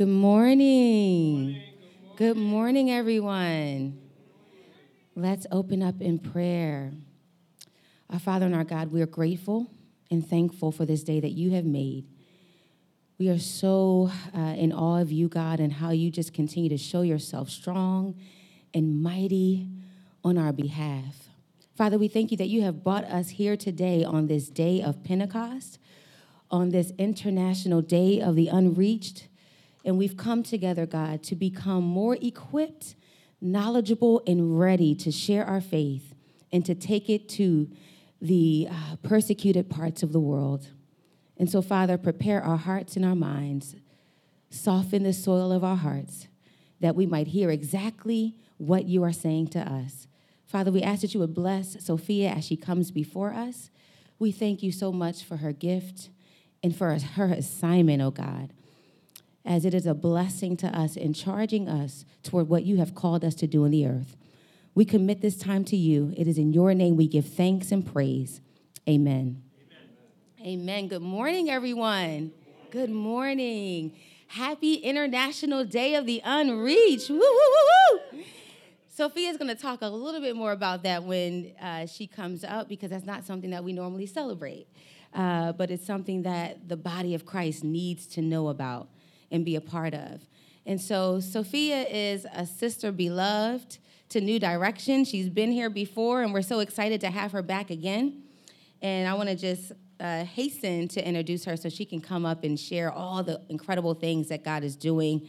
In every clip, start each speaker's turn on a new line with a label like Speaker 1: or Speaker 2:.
Speaker 1: Good morning. Good morning, everyone. Let's open up in prayer. Our Father and our God, we are grateful and thankful for this day that you have made. We are so uh, in awe of you, God, and how you just continue to show yourself strong and mighty on our behalf. Father, we thank you that you have brought us here today on this day of Pentecost, on this international day of the unreached. And we've come together, God, to become more equipped, knowledgeable, and ready to share our faith and to take it to the uh, persecuted parts of the world. And so, Father, prepare our hearts and our minds, soften the soil of our hearts, that we might hear exactly what you are saying to us. Father, we ask that you would bless Sophia as she comes before us. We thank you so much for her gift and for her assignment, oh God, as it is a blessing to us in charging us toward what you have called us to do in the earth. We commit this time to you. It is in your name we give thanks and praise. Amen. Amen. Good morning, everyone. Good morning. Happy International Day of the Unreached. Woo, woo, woo, woo. Sophia's going to talk a little bit more about that when uh, she comes up because that's not something that we normally celebrate. Uh, but it's something that the body of Christ needs to know about and be a part of. And so Sophia is a sister beloved to New Direction. She's been here before, and we're so excited to have her back again. And I want to just uh, hasten to introduce her so she can come up and share all the incredible things that God is doing.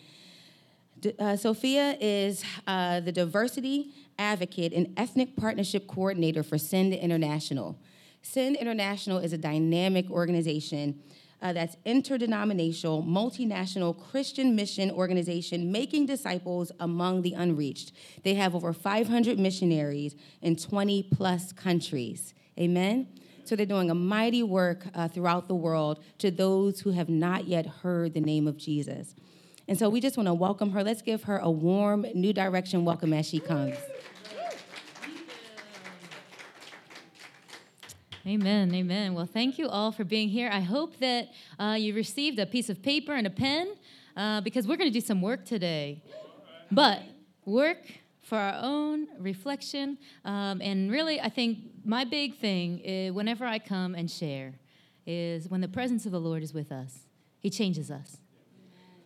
Speaker 1: Uh, Sophia is uh, the diversity advocate and ethnic partnership coordinator for Send International. Send International is a dynamic organization uh, that's interdenominational, multinational Christian mission organization making disciples among the unreached. They have over 500 missionaries in 20 plus countries. Amen. So they're doing a mighty work uh, throughout the world to those who have not yet heard the name of Jesus. And so we just want to welcome her. Let's give her a warm New Direction welcome as she comes.
Speaker 2: Amen, amen. Well, thank you all for being here. I hope that uh, you received a piece of paper and a pen uh, because we're going to do some work today. But work for our own reflection. Um, and really, I think my big thing is whenever I come and share is when the presence of the Lord is with us, He changes us.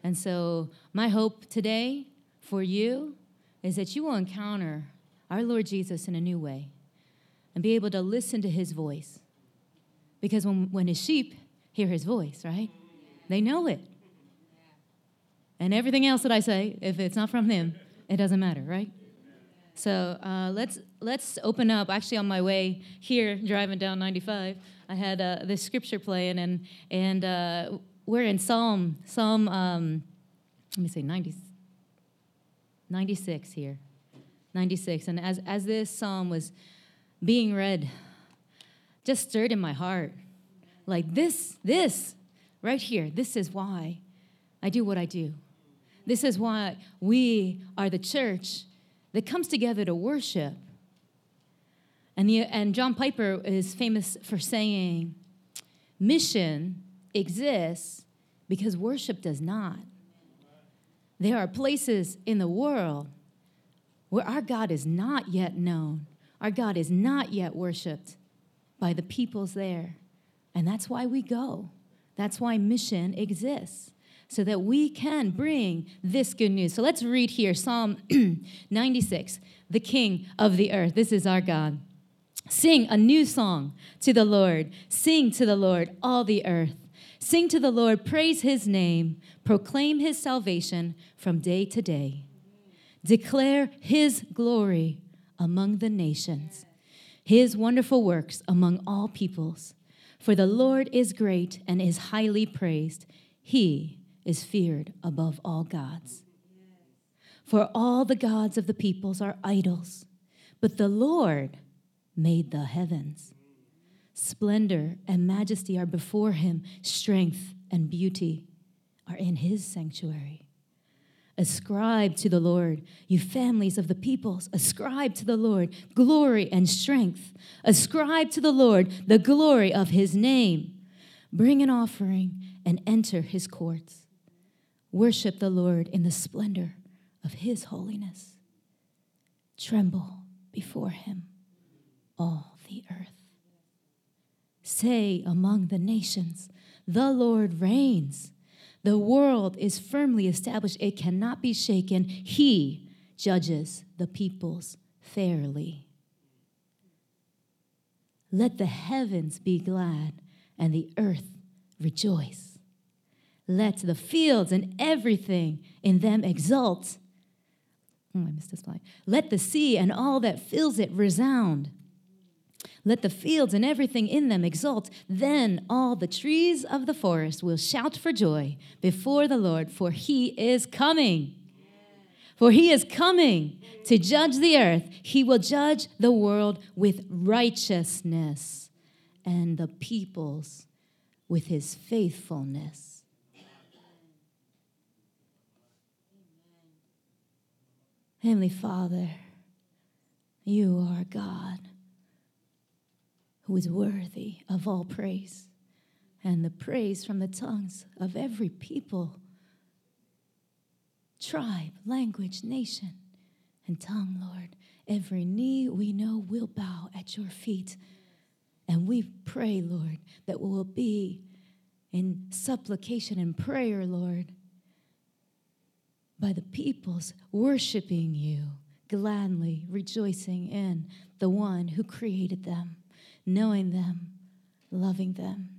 Speaker 2: And so, my hope today for you is that you will encounter our Lord Jesus in a new way and be able to listen to His voice. Because when, when His sheep hear His voice, right, they know it. And everything else that I say, if it's not from them, it doesn't matter, right? So uh, let's let's open up. Actually, on my way here, driving down 95, I had uh, this scripture playing, and and uh, we're in Psalm Psalm. Um, let me say 90, 96 here, 96. And as as this psalm was being read, just stirred in my heart, like this this right here. This is why I do what I do. This is why we are the church that comes together to worship. And, the, and John Piper is famous for saying, mission exists because worship does not. There are places in the world where our God is not yet known, our God is not yet worshiped by the peoples there. And that's why we go. That's why mission exists so that we can bring this good news. So let's read here Psalm 96, the King of the earth. This is our God. Sing a new song to the Lord. Sing to the Lord, all the earth. Sing to the Lord, praise his name, proclaim his salvation from day to day. Declare his glory among the nations, his wonderful works among all peoples. For the Lord is great and is highly praised. He is feared above all gods. For all the gods of the peoples are idols, but the Lord made the heavens. Splendor and majesty are before him, strength and beauty are in his sanctuary. Ascribe to the Lord, you families of the peoples. Ascribe to the Lord glory and strength. Ascribe to the Lord the glory of his name. Bring an offering and enter his courts Worship the Lord in the splendor of his holiness. Tremble before him, all the earth. Say among the nations, The Lord reigns. The world is firmly established, it cannot be shaken. He judges the peoples fairly. Let the heavens be glad and the earth rejoice. Let the fields and everything in them exult. Oh, I missed this slide. Let the sea and all that fills it resound. Let the fields and everything in them exult. Then all the trees of the forest will shout for joy before the Lord, for he is coming. For he is coming to judge the earth. He will judge the world with righteousness and the peoples with his faithfulness. Heavenly Father, you are God who is worthy of all praise and the praise from the tongues of every people, tribe, language, nation, and tongue, Lord. Every knee we know will bow at your feet. And we pray, Lord, that we will be in supplication and prayer, Lord, by the peoples worshiping you, gladly rejoicing in the one who created them knowing them, loving them.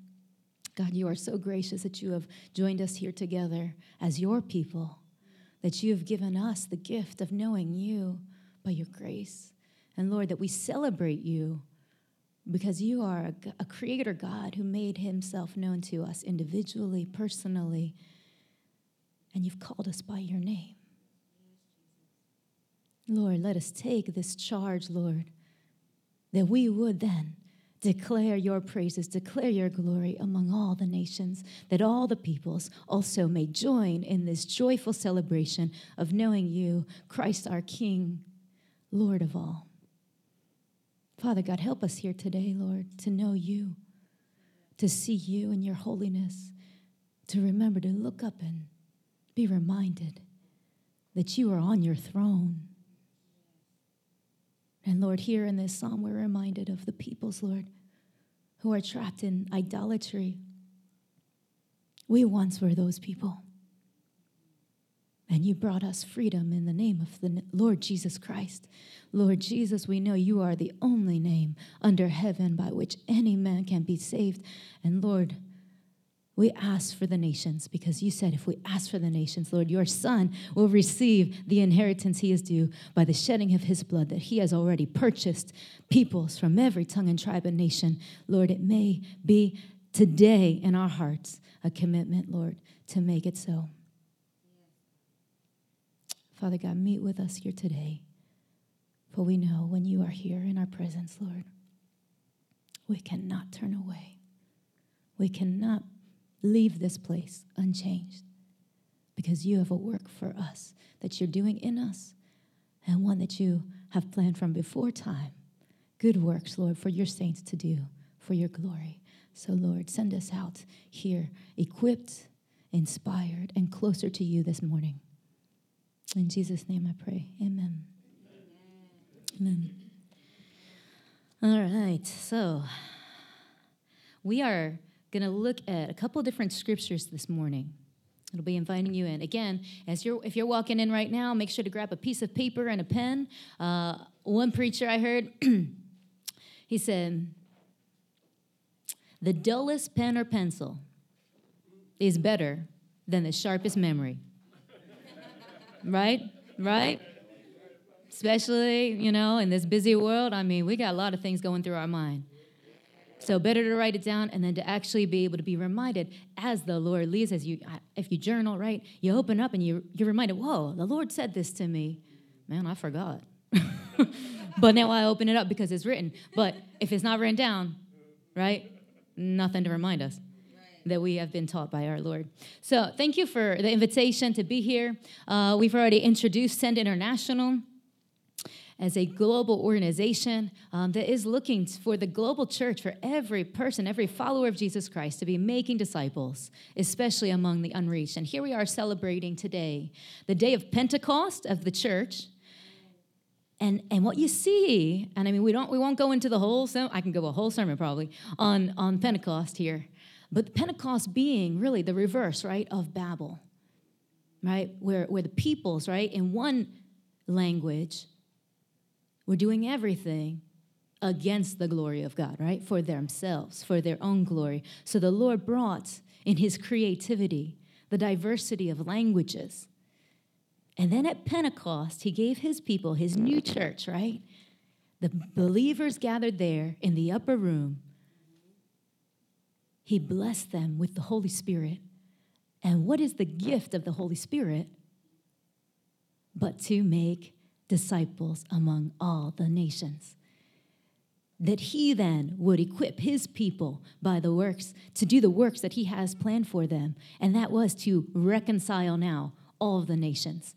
Speaker 2: God, you are so gracious that you have joined us here together as your people, that you have given us the gift of knowing you by your grace. And Lord, that we celebrate you because you are a, a creator God who made himself known to us individually, personally, and you've called us by your name. Lord, let us take this charge, Lord, that we would then Declare your praises, declare your glory among all the nations, that all the peoples also may join in this joyful celebration of knowing you, Christ our King, Lord of all. Father God, help us here today, Lord, to know you, to see you in your holiness, to remember to look up and be reminded that you are on your throne and Lord, here in this psalm, we're reminded of the peoples, Lord, who are trapped in idolatry. We once were those people. And you brought us freedom in the name of the Lord Jesus Christ. Lord Jesus, we know you are the only name under heaven by which any man can be saved. And Lord, we ask for the nations because you said if we ask for the nations, Lord, your son will receive the inheritance he is due by the shedding of his blood that he has already purchased peoples from every tongue and tribe and nation. Lord, it may be today in our hearts a commitment, Lord, to make it so. Father God, meet with us here today. For we know when you are here in our presence, Lord, we cannot turn away. We cannot leave this place unchanged because you have a work for us that you're doing in us and one that you have planned from before time. Good works, Lord, for your saints to do for your glory. So, Lord, send us out here equipped, inspired, and closer to you this morning. In Jesus' name I pray. Amen. Amen. All right, so we are going to look at a couple different scriptures this morning. It'll be inviting you in. Again, as you're if you're walking in right now, make sure to grab a piece of paper and a pen. Uh, one preacher I heard, he said, "The dullest pen or pencil is better than the sharpest memory." right? Right? Especially, you know, in this busy world. I mean, we got a lot of things going through our mind. So better to write it down and then to actually be able to be reminded as the Lord leads, as you if you journal, right? You open up and you you're reminded, whoa, the Lord said this to me. Man, I forgot. but now I open it up because it's written. But if it's not written down, right? Nothing to remind us that we have been taught by our Lord. So thank you for the invitation to be here. Uh, we've already introduced Send International. As a global organization um, that is looking for the global church, for every person, every follower of Jesus Christ to be making disciples, especially among the unreached. And here we are celebrating today the day of Pentecost of the church. And, and what you see, and I mean, we, don't, we won't go into the whole, sermon, I can go a whole sermon probably on, on Pentecost here, but Pentecost being really the reverse, right, of Babel, right, where, where the peoples, right, in one language were doing everything against the glory of God, right? For themselves, for their own glory. So the Lord brought in his creativity the diversity of languages. And then at Pentecost, he gave his people, his new church, right? The believers gathered there in the upper room. He blessed them with the Holy Spirit. And what is the gift of the Holy Spirit? But to make disciples among all the nations. That he then would equip his people by the works to do the works that he has planned for them. And that was to reconcile now all the nations.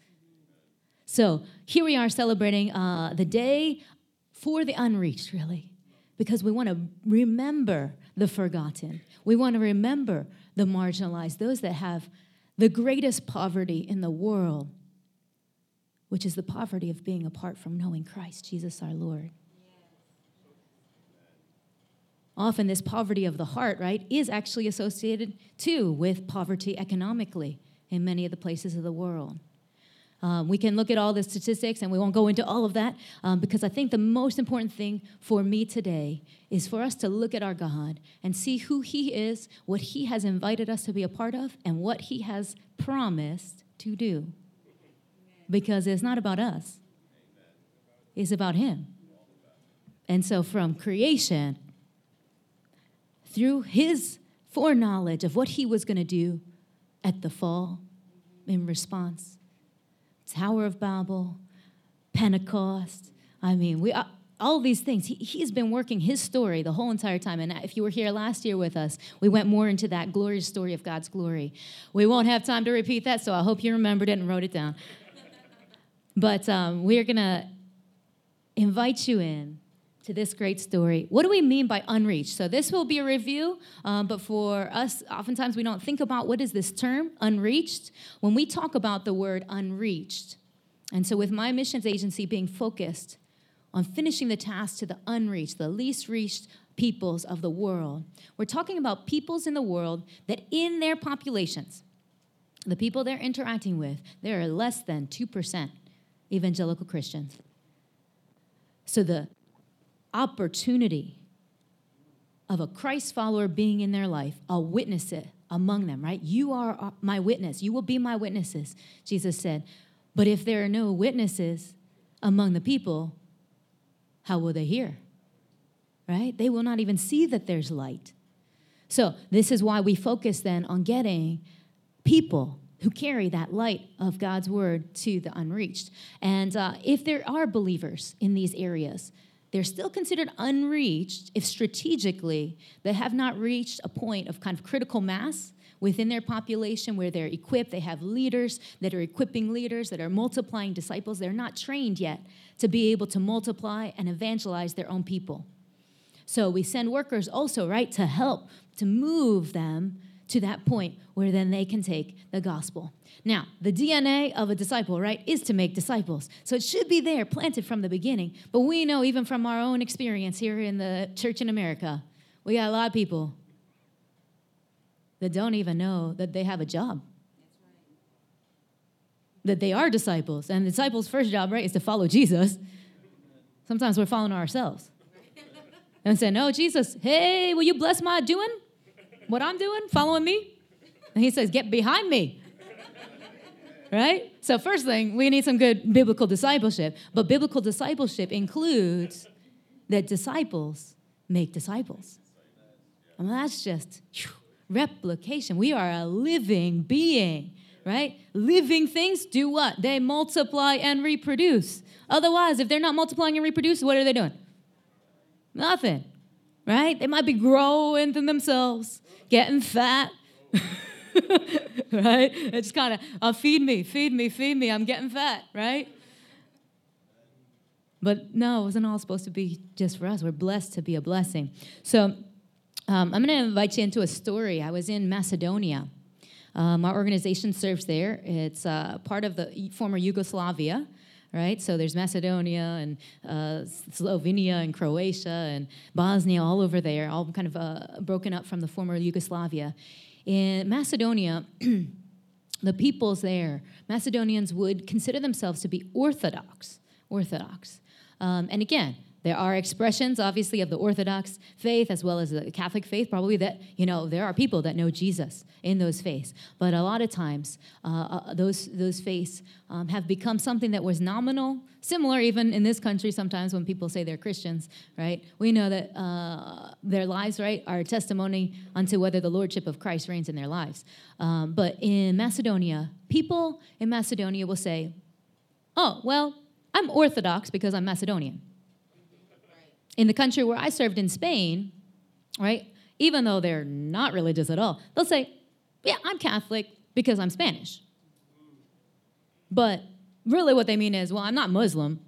Speaker 2: So here we are celebrating uh, the day for the unreached, really, because we want to remember the forgotten. We want to remember the marginalized, those that have the greatest poverty in the world which is the poverty of being apart from knowing Christ, Jesus our Lord. Often, this poverty of the heart, right, is actually associated too with poverty economically in many of the places of the world. Um, we can look at all the statistics and we won't go into all of that um, because I think the most important thing for me today is for us to look at our God and see who He is, what He has invited us to be a part of, and what He has promised to do because it's not about us, it's about Him. And so, from creation, through His foreknowledge of what He was going to do at the fall in response, Tower of Babel, Pentecost, I mean, we. Uh, all these things. He, he's been working his story the whole entire time. And if you were here last year with us, we went more into that glorious story of God's glory. We won't have time to repeat that, so I hope you remembered it and wrote it down. But um, we're going to invite you in to this great story. What do we mean by unreached? So this will be a review, um, but for us, oftentimes we don't think about what is this term, unreached. When we talk about the word unreached, and so with my missions agency being focused on finishing the task to the unreached, the least reached peoples of the world, we're talking about peoples in the world that in their populations, the people they're interacting with, there are less than 2% evangelical Christians. So the opportunity of a Christ follower being in their life, I'll witness it among them, right? You are my witness. You will be my witnesses, Jesus said. But if there are no witnesses among the people, how will they hear? Right? They will not even see that there's light. So, this is why we focus then on getting people who carry that light of God's word to the unreached. And uh, if there are believers in these areas, they're still considered unreached if strategically they have not reached a point of kind of critical mass within their population where they're equipped. They have leaders that are equipping leaders, that are multiplying disciples. They're not trained yet to be able to multiply and evangelize their own people. So we send workers also, right, to help to move them to that point where then they can take the gospel. Now, the DNA of a disciple, right, is to make disciples. So it should be there, planted from the beginning. But we know, even from our own experience here in the church in America, we got a lot of people that don't even know that they have a job. That they are disciples. And the disciples' first job, right, is to follow Jesus. Sometimes we're following ourselves. And saying, No, Jesus, hey, will you bless my doing? What I'm doing, following me? And he says, Get behind me. Right? So, first thing, we need some good biblical discipleship. But biblical discipleship includes that disciples make disciples. I mean, that's just whew, replication. We are a living being, right? Living things do what? They multiply and reproduce. Otherwise, if they're not multiplying and reproducing, what are they doing? Nothing, right? They might be growing to themselves, getting fat. right? It's kind of, uh, feed me, feed me, feed me. I'm getting fat, right? But no, it wasn't all supposed to be just for us. We're blessed to be a blessing. So um, I'm going to invite you into a story. I was in Macedonia. Um, our organization serves there. It's uh, part of the former Yugoslavia, right? So there's Macedonia and uh, Slovenia and Croatia and Bosnia, all over there, all kind of uh, broken up from the former Yugoslavia. In Macedonia, the peoples there, Macedonians would consider themselves to be Orthodox. Orthodox. Um, and again, there are expressions, obviously, of the Orthodox faith as well as the Catholic faith, probably that, you know, there are people that know Jesus in those faiths. But a lot of times, uh, uh, those, those faiths um, have become something that was nominal, similar even in this country sometimes when people say they're Christians, right? We know that uh, their lives, right, are a testimony unto whether the Lordship of Christ reigns in their lives. Um, but in Macedonia, people in Macedonia will say, oh, well, I'm Orthodox because I'm Macedonian in the country where I served in Spain, right, even though they're not religious at all, they'll say, Yeah, I'm Catholic because I'm Spanish. But really, what they mean is, Well, I'm not Muslim,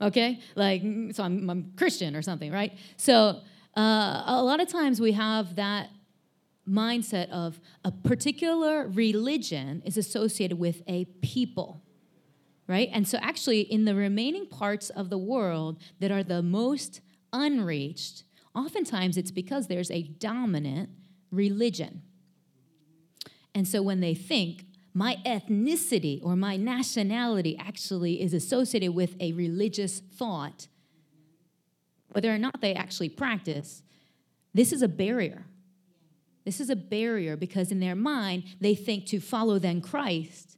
Speaker 2: okay? Like, so I'm, I'm Christian or something, right? So uh, a lot of times we have that mindset of a particular religion is associated with a people right? And so, actually, in the remaining parts of the world that are the most unreached, oftentimes it's because there's a dominant religion. And so, when they think, my ethnicity or my nationality actually is associated with a religious thought, whether or not they actually practice, this is a barrier. This is a barrier because in their mind, they think to follow then Christ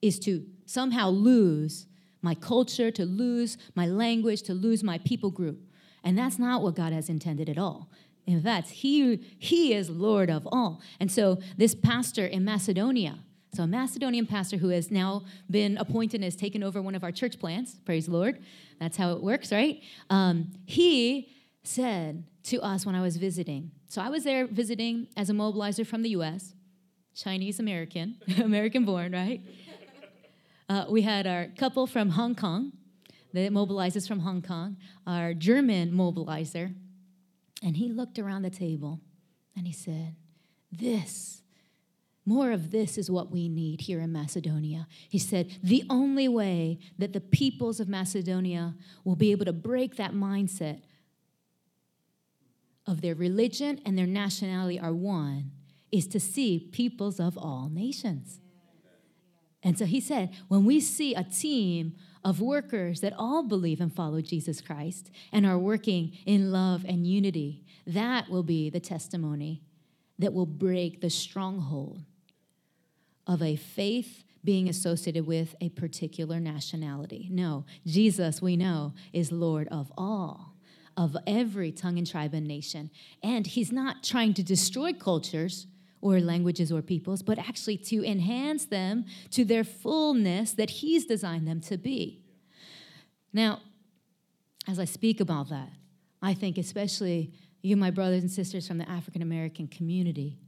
Speaker 2: is to somehow lose my culture, to lose my language, to lose my people group. And that's not what God has intended at all. In fact, he, he is Lord of all. And so, this pastor in Macedonia, so a Macedonian pastor who has now been appointed and has taken over one of our church plants, praise the Lord. That's how it works, right? Um, he said to us when I was visiting, so I was there visiting as a mobilizer from the US, Chinese American, American born, right? Uh, we had our couple from Hong Kong that mobilizes from Hong Kong, our German mobilizer, and he looked around the table and he said, This, more of this is what we need here in Macedonia. He said, The only way that the peoples of Macedonia will be able to break that mindset of their religion and their nationality are one is to see peoples of all nations. And so he said, when we see a team of workers that all believe and follow Jesus Christ and are working in love and unity, that will be the testimony that will break the stronghold of a faith being associated with a particular nationality. No, Jesus, we know, is Lord of all, of every tongue and tribe and nation. And he's not trying to destroy cultures or languages or peoples, but actually to enhance them to their fullness that He's designed them to be. Now, as I speak about that, I think especially you, my brothers and sisters from the African American community,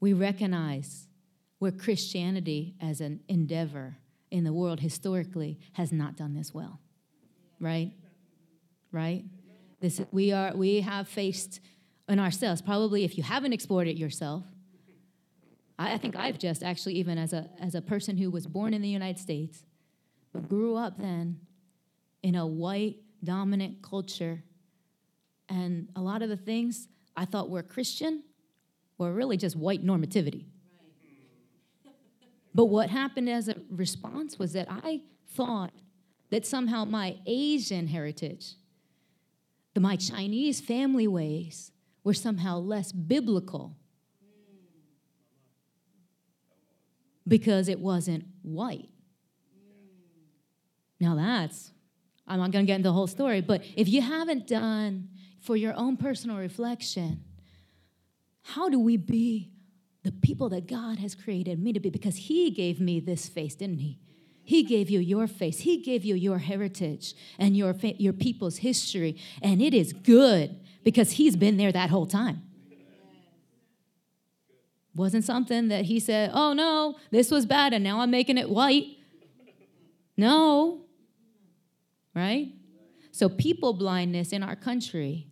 Speaker 2: we recognize where Christianity as an endeavor in the world historically has not done this well. Right? Right? This, we, are, we have faced in ourselves. Probably if you haven't explored it yourself, I, I think I've just actually, even as a, as a person who was born in the United States, but grew up then in a white dominant culture. And a lot of the things I thought were Christian were really just white normativity. But what happened as a response was that I thought that somehow my Asian heritage, the, my Chinese family ways, were somehow less biblical because it wasn't white. Now that's, I'm not to get into the whole story, but if you haven't done for your own personal reflection, how do we be the people that God has created me to be? Because He gave me this face, didn't He? He gave you your face. He gave you your heritage and your, your people's history. And it is good because he's been there that whole time. Wasn't something that he said, oh no, this was bad and now I'm making it white. No. right? So, people blindness in our country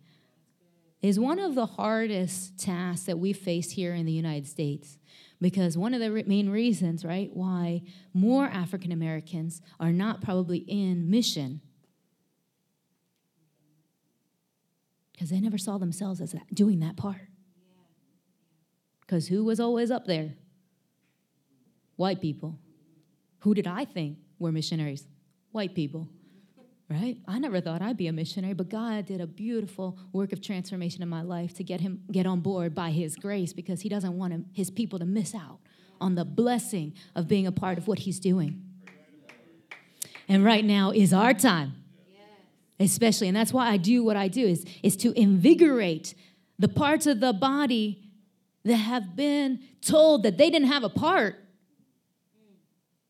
Speaker 2: is one of the hardest tasks that we face here in the United States. Because one of the main reasons, right, why more African Americans are not probably in mission, because they never saw themselves as doing that part. Because who was always up there? White people. Who did I think were missionaries? White people right? I never thought I'd be a missionary, but God did a beautiful work of transformation in my life to get him get on board by his grace because he doesn't want him, his people to miss out on the blessing of being a part of what he's doing. And right now is our time. Especially, and that's why I do what I do is, is to invigorate the parts of the body that have been told that they didn't have a part.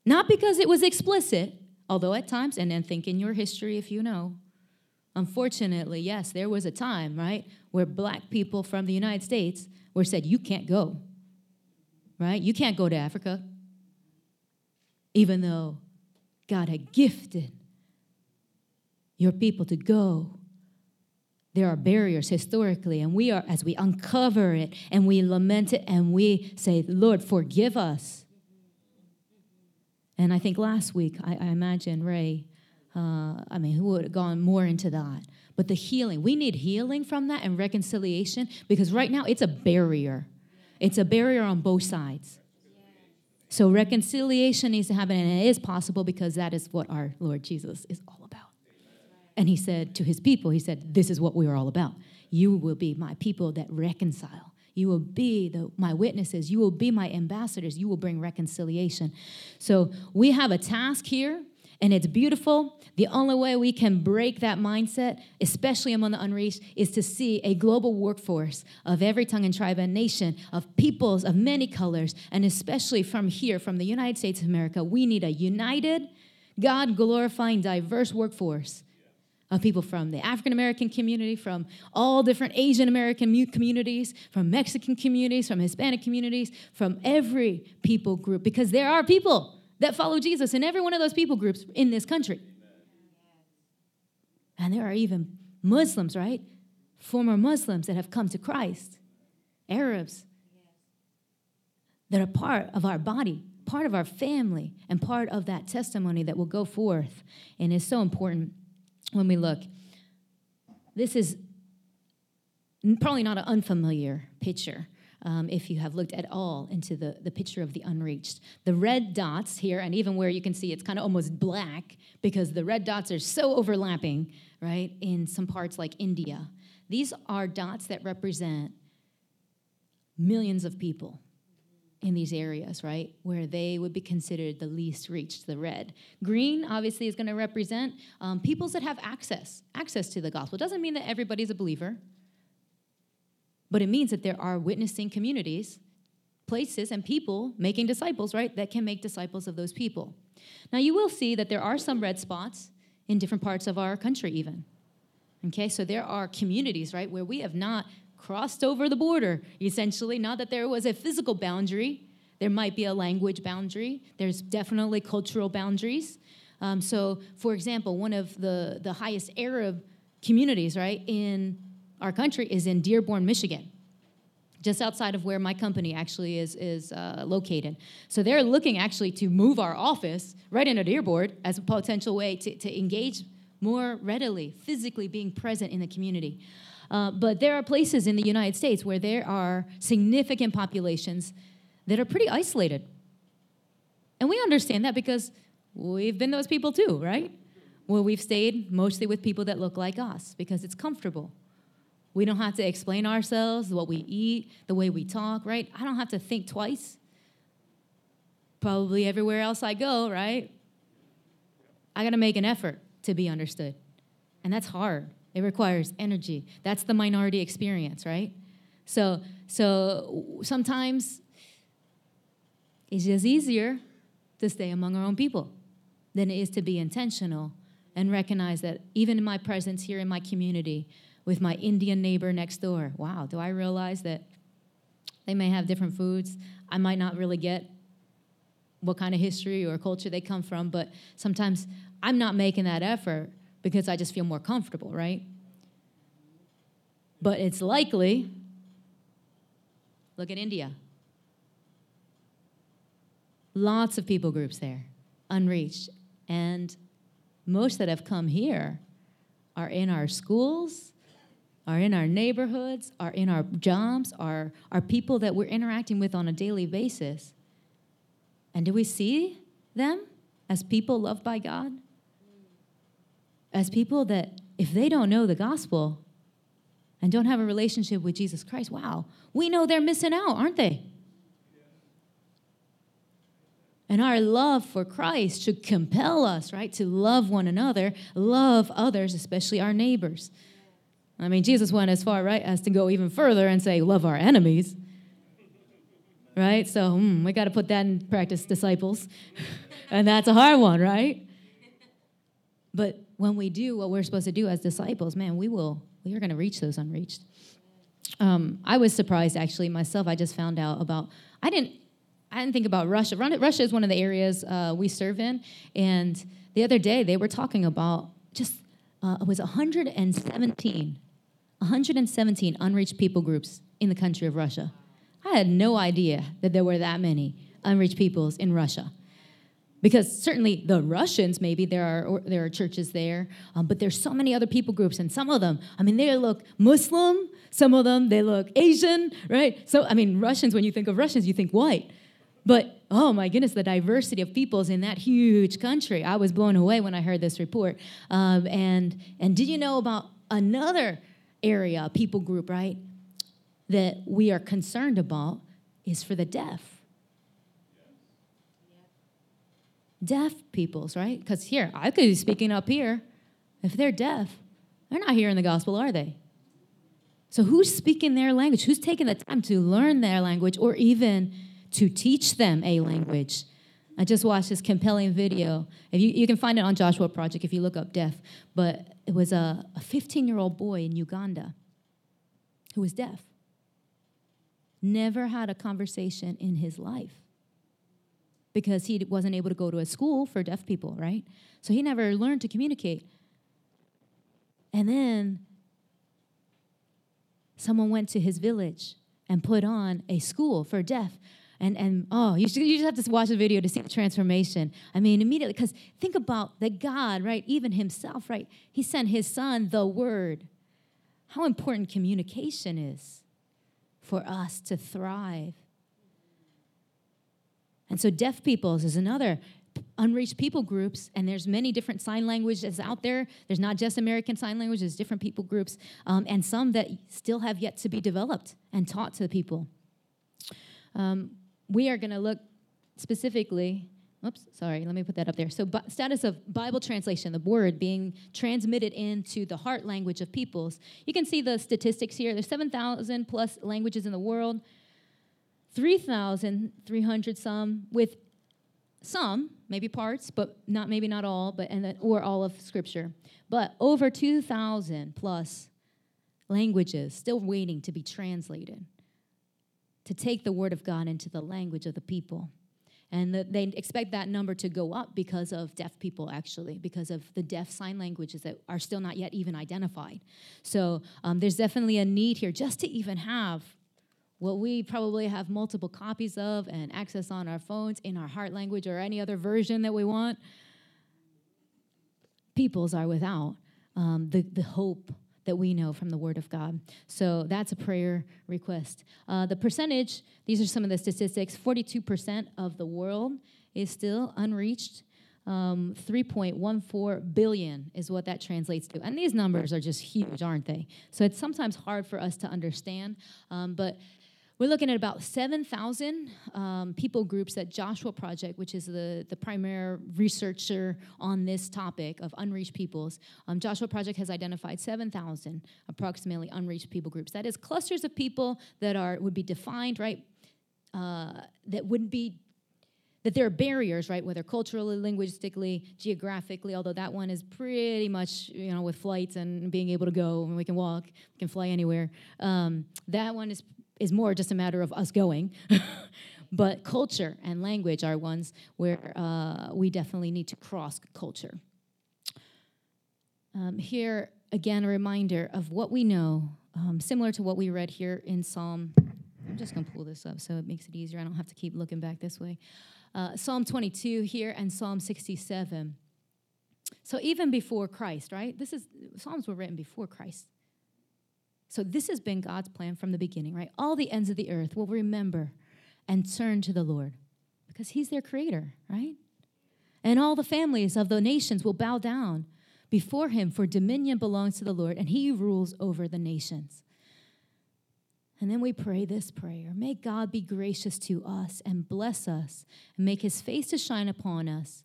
Speaker 2: Not because it was explicit, Although at times, and then think in your history if you know, unfortunately, yes, there was a time, right, where black people from the United States were said, you can't go, right? You can't go to Africa. Even though God had gifted your people to go there are barriers historically, and we are, as we uncover it and we lament it and we say, Lord, forgive us. And I think last week, I, I imagine Ray, uh, I mean, who would have gone more into that? But the healing, we need healing from that and reconciliation because right now it's a barrier. It's a barrier on both sides. So reconciliation needs to happen, and it is possible because that is what our Lord Jesus is all about. And he said to his people, he said, This is what we are all about. You will be my people that reconcile. You will be the, my witnesses. You will be my ambassadors. You will bring reconciliation. So we have a task here, and it's beautiful. The only way we can break that mindset, especially among the unreached, is to see a global workforce of every tongue and tribe and nation, of peoples of many colors, and especially from here, from the United States of America. We need a united, God glorifying, diverse workforce of people from the African American community, from all different Asian American communities, from Mexican communities, from Hispanic communities, from every people group, because there are people that follow Jesus in every one of those people groups in this country. And there are even Muslims, right? Former Muslims that have come to Christ, Arabs that are part of our body, part of our family, and part of that testimony that will go forth. And it's so important when we look. This is probably not an unfamiliar picture. Um, if you have looked at all into the, the picture of the unreached. The red dots here, and even where you can see it's kind of almost black because the red dots are so overlapping, right, in some parts like India. These are dots that represent millions of people in these areas, right, where they would be considered the least reached, the red. Green, obviously, is going to represent um, peoples that have access, access to the gospel. It doesn't mean that everybody's a believer, but it means that there are witnessing communities, places, and people making disciples, right, that can make disciples of those people. Now, you will see that there are some red spots in different parts of our country, even. Okay, so there are communities, right, where we have not crossed over the border, essentially. Not that there was a physical boundary, there might be a language boundary, there's definitely cultural boundaries. Um, so, for example, one of the, the highest Arab communities, right, in our country is in Dearborn, Michigan just outside of where my company actually is, is uh, located. So they're looking actually to move our office right into Dearborn as a potential way to, to engage more readily, physically being present in the community. Uh, but there are places in the United States where there are significant populations that are pretty isolated. And we understand that because we've been those people too, right? Well, we've stayed mostly with people that look like us because it's comfortable. We don't have to explain ourselves, what we eat, the way we talk, right? I don't have to think twice. Probably everywhere else I go, right? I got to make an effort to be understood. And that's hard. It requires energy. That's the minority experience, right? So, so sometimes it's just easier to stay among our own people than it is to be intentional and recognize that even in my presence here in my community with my Indian neighbor next door, wow, do I realize that they may have different foods? I might not really get what kind of history or culture they come from, but sometimes I'm not making that effort because I just feel more comfortable, right? But it's likely, look at India. Lots of people groups there, unreached. And most that have come here are in our schools, are in our neighborhoods, are in our jobs, are, are people that we're interacting with on a daily basis. And do we see them as people loved by God? As people that, if they don't know the gospel and don't have a relationship with Jesus Christ, wow, we know they're missing out, aren't they? And our love for Christ should compel us, right, to love one another, love others, especially our neighbors. I mean, Jesus went as far, right, as to go even further and say, love our enemies. Right? So mm, we got to put that in practice, disciples. and that's a hard one, right? But when we do what we're supposed to do as disciples, man, we will, we are going to reach those unreached. Um, I was surprised actually myself. I just found out about, I didn't, I didn't think about Russia. Russia is one of the areas uh, we serve in. And the other day they were talking about just, uh, it was 117, 117 unreached people groups in the country of Russia. I had no idea that there were that many unreached peoples in Russia. Because certainly the Russians, maybe there are there are churches there, um, but there's so many other people groups, and some of them, I mean, they look Muslim. Some of them they look Asian, right? So I mean, Russians. When you think of Russians, you think white. But oh my goodness, the diversity of peoples in that huge country. I was blown away when I heard this report. Um, and, and did you know about another area, people group, right, that we are concerned about is for the deaf? Deaf peoples, right? Because here, I could be speaking up here. If they're deaf, they're not hearing the gospel, are they? So, who's speaking their language? Who's taking the time to learn their language or even to teach them a language. I just watched this compelling video. If you, you can find it on Joshua Project if you look up deaf. But it was a 15 year old boy in Uganda who was deaf. Never had a conversation in his life because he wasn't able to go to a school for deaf people, right? So he never learned to communicate. And then someone went to his village and put on a school for deaf and and oh you, should, you just have to watch the video to see the transformation i mean immediately because think about that god right even himself right he sent his son the word how important communication is for us to thrive and so deaf peoples is another unreached people groups and there's many different sign languages out there. There's not just american sign language there's different people groups um, and some that still have yet to be developed and taught to the people. Um, we are going to look specifically oops sorry let me put that up there. So status of bible translation the word being transmitted into the heart language of peoples. You can see the statistics here. There's 7000 plus languages in the world 3300 some with some maybe parts but not maybe not all but and then, or all of scripture but over 2000 plus languages still waiting to be translated to take the word of God into the language of the people. And the, they expect that number to go up because of deaf people, actually, because of the deaf sign languages that are still not yet even identified. So um, there's definitely a need here just to even have what we probably have multiple copies of and access on our phones in our heart language or any other version that we want. Peoples are without um, the, the hope that we know from the Word of God. So that's a prayer request. Uh, the percentage, these are some of the statistics 42% of the world is still unreached. Um, 3.14 billion is what that translates to. And these numbers are just huge, aren't they? So it's sometimes hard for us to understand. Um, but we're looking at about 7,000 um, people groups at Joshua Project, which is the, the primary researcher on this topic of unreached peoples. Um, Joshua Project has identified 7,000 approximately unreached people groups. That is clusters of people that are would be defined, right? Uh, that wouldn't be that there are barriers, right, whether culturally, linguistically, geographically, although that one is pretty much, you know, with flights and being able to go and we can walk, we can fly anywhere. Um, that one is is more just a matter of us going. but culture and language are ones where uh, we definitely need to cross culture. Um, here, again, a reminder of what we know, um, similar to what we read here in Psalm. I'm just going to pull this up so it makes it easier. I don't have to keep looking back this way. Uh, Psalm 22 here and Psalm 67. So even before Christ, right? This is Psalms were written before Christ. So this has been God's plan from the beginning, right? All the ends of the earth will remember and turn to the Lord because he's their creator, right? And all the families of the nations will bow down before him, for dominion belongs to the Lord, and he rules over the nations. And then we pray this prayer May God be gracious to us and bless us, and make his face to shine upon us,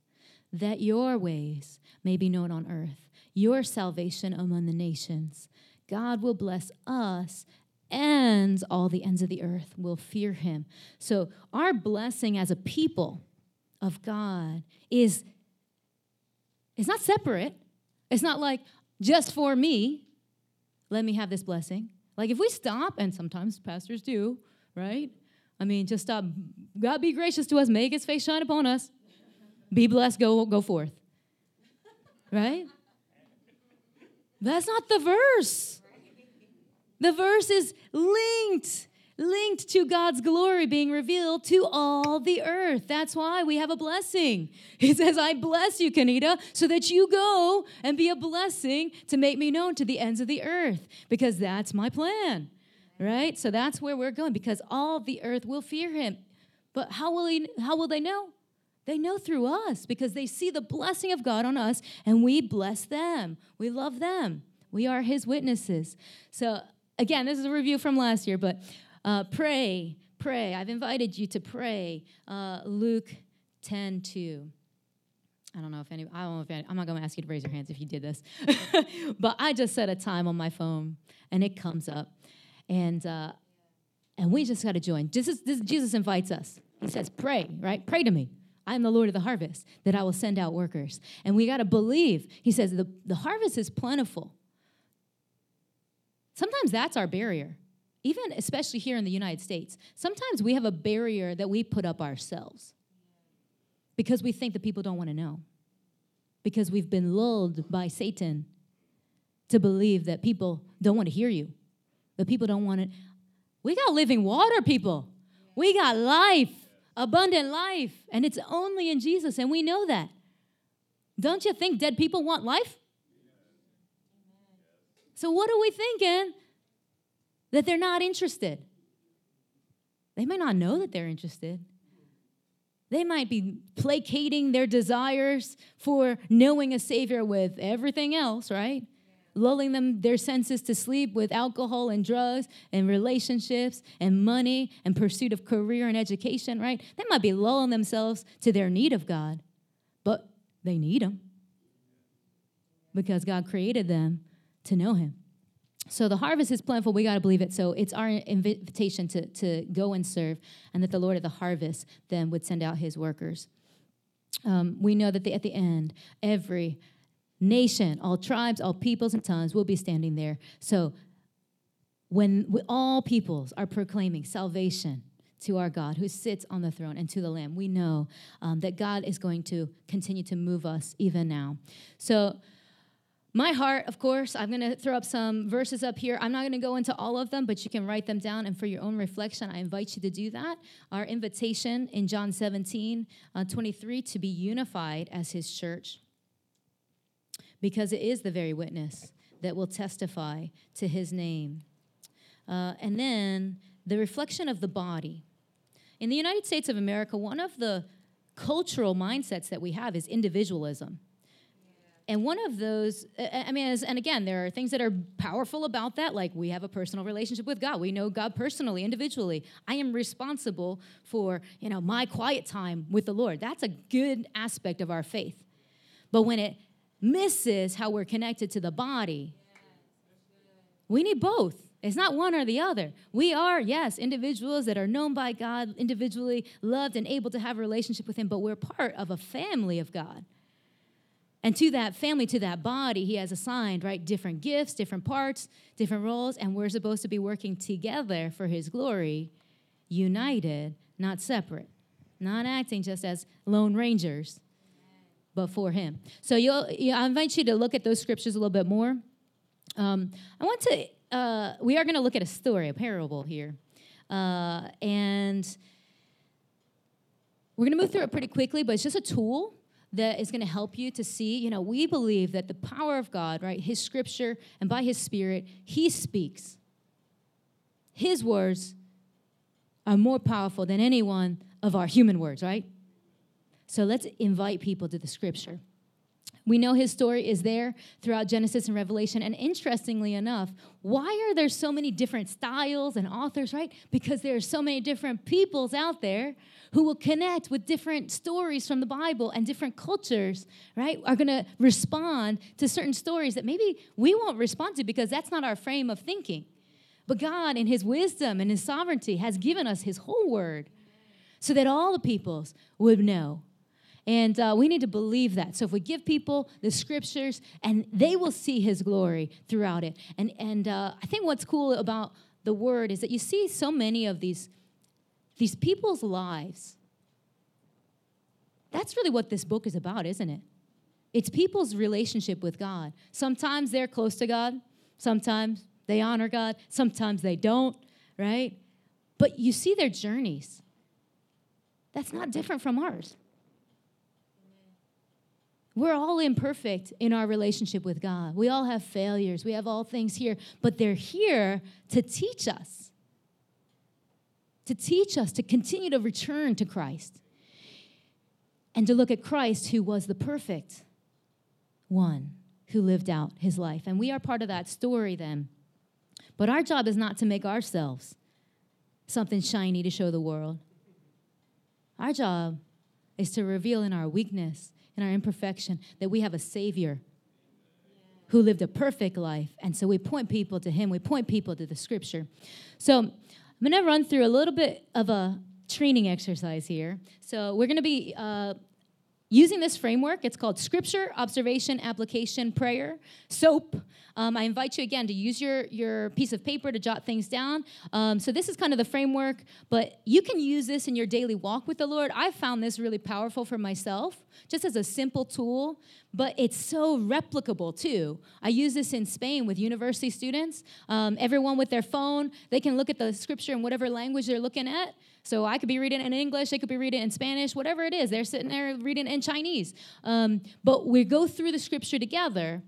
Speaker 2: that your ways may be known on earth, your salvation among the nations. God will bless us and all the ends of the earth will fear him. So, our blessing as a people of God is, is not separate. It's not like just for me, let me have this blessing. Like if we stop, and sometimes pastors do, right? I mean, just stop. God be gracious to us, make his face shine upon us. Be blessed, go, go forth. Right? That's not the verse. The verse is linked, linked to God's glory being revealed to all the earth. That's why we have a blessing. He says, I bless you, Kanita, so that you go and be a blessing to make me known to the ends of the earth, because that's my plan, right? So that's where we're going, because all the earth will fear him. But how will, he, how will they know? They know through us because they see the blessing of God on us and we bless them. We love them. We are his witnesses. So again, this is a review from last year, but uh, pray, pray. I've invited you to pray. Uh, Luke 10 2. I don't know if any, I don't know if any, I'm not going to ask you to raise your hands if you did this, but I just set a time on my phone and it comes up. And, uh, and we just got to join. Jesus, this, Jesus invites us. He says, Pray, right? Pray to me. I am the Lord of the harvest, that I will send out workers. And we got to believe. He says, the, the harvest is plentiful, Sometimes that's our barrier, even especially here in the United States. Sometimes we have a barrier that we put up ourselves because we think that people don't want to know, because we've been lulled by Satan to believe that people don't want to hear you, that people don't want to. We got living water, people. We got life, abundant life, and it's only in Jesus, and we know that. Don't you think dead people want life? So, what are we thinking? That they're not interested. They might not know that they're interested. They might be placating their desires for knowing a Savior with everything else, right? Lulling them their senses to sleep with alcohol and drugs and relationships and money and pursuit of career and education, right? They might be lulling themselves to their need of God, but they need Him because God created them to know him. So the harvest is plentiful. We got to believe it. So it's our invitation to, to go and serve, and that the Lord of the harvest then would send out his workers. Um, we know that the, at the end, every nation, all tribes, all peoples, and tongues will be standing there. So when we, all peoples are proclaiming salvation to our God who sits on the throne and to the Lamb, we know um, that God is going to continue to move us even now. So my heart, of course, I'm going to throw up some verses up here. I'm not going to go into all of them, but you can write them down. And for your own reflection, I invite you to do that. Our invitation in John 17, uh, 23, to be unified as his church, because it is the very witness that will testify to his name. Uh, and then the reflection of the body. In the United States of America, one of the cultural mindsets that we have is individualism. And one of those, I mean, and again, there are things that are powerful about that. Like we have a personal relationship with God. We know God personally, individually. I am responsible for, you know, my quiet time with the Lord. That's a good aspect of our faith. But when it misses how we're connected to the body, we need both. It's not one or the other. We are, yes, individuals that are known by God, individually loved and able to have a relationship with Him, but we're part of a family of God. And to that family, to that body, he has assigned, right, different gifts, different parts, different roles, and we're supposed to be working together for his glory, united, not separate, not acting just as lone rangers, but for him. So you'll, you I invite you to look at those scriptures a little bit more. Um, I want to, uh, we are going to look at a story, a parable here. Uh, and we're going to move through it pretty quickly, but it's just a tool that is going to help you to see. You know, we believe that the power of God, right, His scripture, and by His Spirit, He speaks. His words are more powerful than any one of our human words, right? So let's invite people to the scripture. We know his story is there throughout Genesis and Revelation. And interestingly enough, why are there so many different styles and authors, right? Because there are so many different peoples out there who will connect with different stories from the Bible and different cultures, right? Are going to respond to certain stories that maybe we won't respond to because that's not our frame of thinking. But God, in His wisdom and His sovereignty, has given us His whole word so that all the peoples would know and uh, we need to believe that. So if we give people the scriptures, and they will see his glory throughout it. And, and uh, I think what's cool about the word is that you see so many of these, these people's lives. That's really what this book is about, isn't it? It's people's relationship with God. Sometimes they're close to God, sometimes they honor God, sometimes they don't, right? But you see their journeys. That's not different from ours. We're all imperfect in our relationship with God. We all have failures. We have all things here, but they're here to teach us. To teach us to continue to return to Christ and to look at Christ, who was the perfect one who lived out his life. And we are part of that story then. But our job is not to make ourselves something shiny to show the world. Our job is to reveal in our weakness our imperfection that we have a Savior who lived a perfect life. And so we point people to Him, we point people to the Scripture. So I'm going to run through a little bit of a training exercise here. So we're going to be uh, using this framework. It's called Scripture, Observation, Application, Prayer, SOAP. Um, I invite you again to use your, your piece of paper to jot things down. Um, so, this is kind of the framework, but you can use this in your daily walk with the Lord. I found this really powerful for myself, just as a simple tool, but it's so replicable too. I use this in Spain with university students. Um, everyone with their phone, they can look at the scripture in whatever language they're looking at. So I could be reading in English, they could be reading in Spanish, whatever it is. They're sitting there reading in Chinese. Um, but we go through the scripture together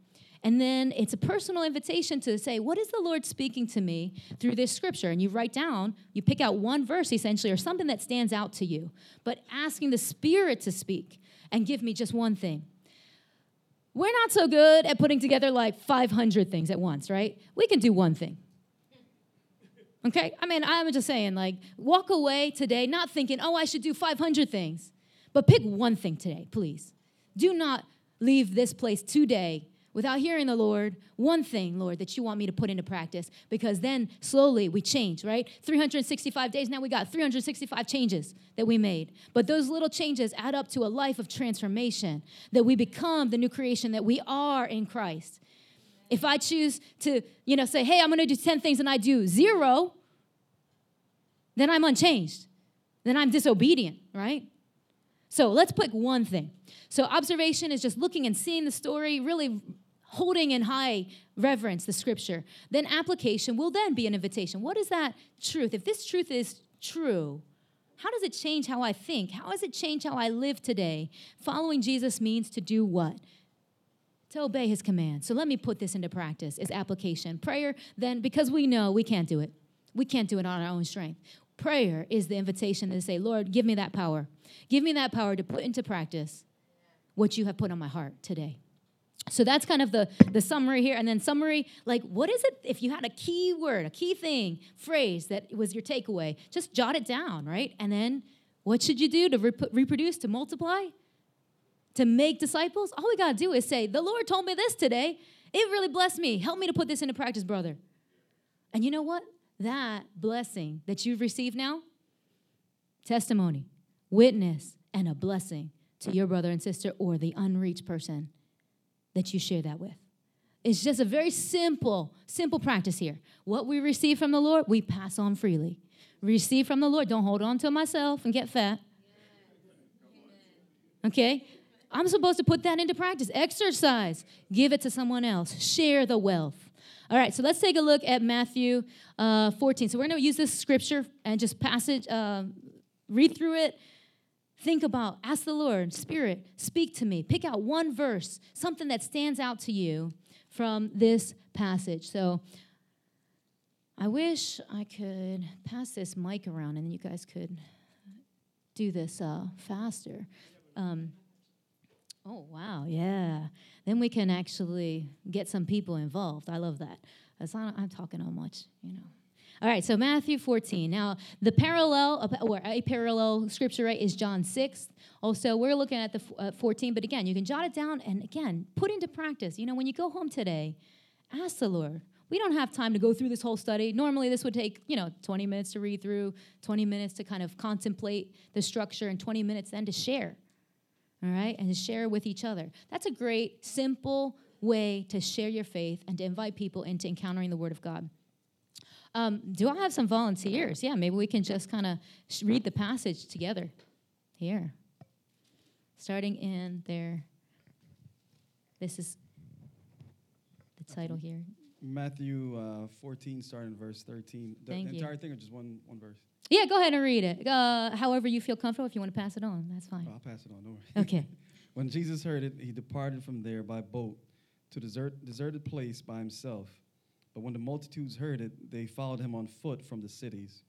Speaker 2: and then it's a personal invitation to say, What is the Lord speaking to me through this scripture? And you write down, you pick out one verse essentially, or something that stands out to you, but asking the Spirit to speak and give me just one thing. We're not so good at putting together like 500 things at once, right? We can do one thing. Okay? I mean, I'm just saying, like, walk away today not thinking, oh, I should do 500 things, but pick one thing today, please. Do not leave this place today without hearing the Lord, one thing, Lord, that you want me to put into practice, because then slowly we change, right? 365 days, now we got 365 changes that we made. But those little changes add up to a life of transformation, that we become the new creation that we are in Christ. If I choose to, you know, say, hey, I'm gonna do 10 things and I do zero, then I'm unchanged. Then I'm disobedient, right? So let's pick one thing. So observation is just looking and seeing the story, really holding in high reverence the scripture. Then application will then be an invitation. What is that truth? If this truth is true, how does it change how I think? How does it change how I live today? Following Jesus means to do what? To obey his command. So let me put this into practice is application. Prayer, then, because we know we can't do it. We can't do it on our own strength. Prayer is the invitation to say, Lord, give me that power. Give me that power to put into practice what you have put on my heart today. So that's kind of the, the summary here. And then, summary like, what is it if you had a key word, a key thing, phrase that was your takeaway? Just jot it down, right? And then, what should you do to rep- reproduce, to multiply, to make disciples? All we got to do is say, The Lord told me this today. It really blessed me. Help me to put this into practice, brother. And you know what? That blessing that you've received now, testimony, witness, and a blessing to your brother and sister or the unreached person that you share that with. It's just a very simple, simple practice here. What we receive from the Lord, we pass on freely. Receive from the Lord. Don't hold on to myself and get fat. Okay? I'm supposed to put that into practice. Exercise, give it to someone else, share the wealth. All right, so let's take a look at Matthew uh, 14. So we're going to use this scripture and just passage, uh, read through it. Think about, ask the Lord, Spirit, speak to me. Pick out one verse, something that stands out to you from this passage. So I wish I could pass this mic around and you guys could do this uh, faster. Um, oh, wow, yeah. Then we can actually get some people involved. I love that. That's not, I'm talking how much, you know. All right, so Matthew 14. Now, the parallel, or a parallel scripture, right, is John 6. Also, we're looking at the uh, 14, but again, you can jot it down and again, put into practice. You know, when you go home today, ask the Lord, we don't have time to go through this whole study. Normally, this would take, you know, 20 minutes to read through, 20 minutes to kind of contemplate the structure, and 20 minutes then to share. All right? And share with each other. That's a great, simple way to share your faith and to invite people into encountering the Word of God. Um, do I have some volunteers? Yeah, maybe we can just kind of sh- read the passage together here. Starting in there. This is the title here.
Speaker 3: Matthew uh, 14, starting verse 13. The
Speaker 2: Thank
Speaker 3: entire
Speaker 2: you.
Speaker 3: thing or just one, one verse?
Speaker 2: Yeah, go ahead and read it. Uh, however you feel comfortable. If you want to pass it on, that's fine.
Speaker 3: I'll pass it on, don't worry.
Speaker 2: Okay.
Speaker 3: when Jesus heard it, he departed from there by boat to a desert, deserted place by himself. But when the multitudes heard it, they followed him on foot from the cities.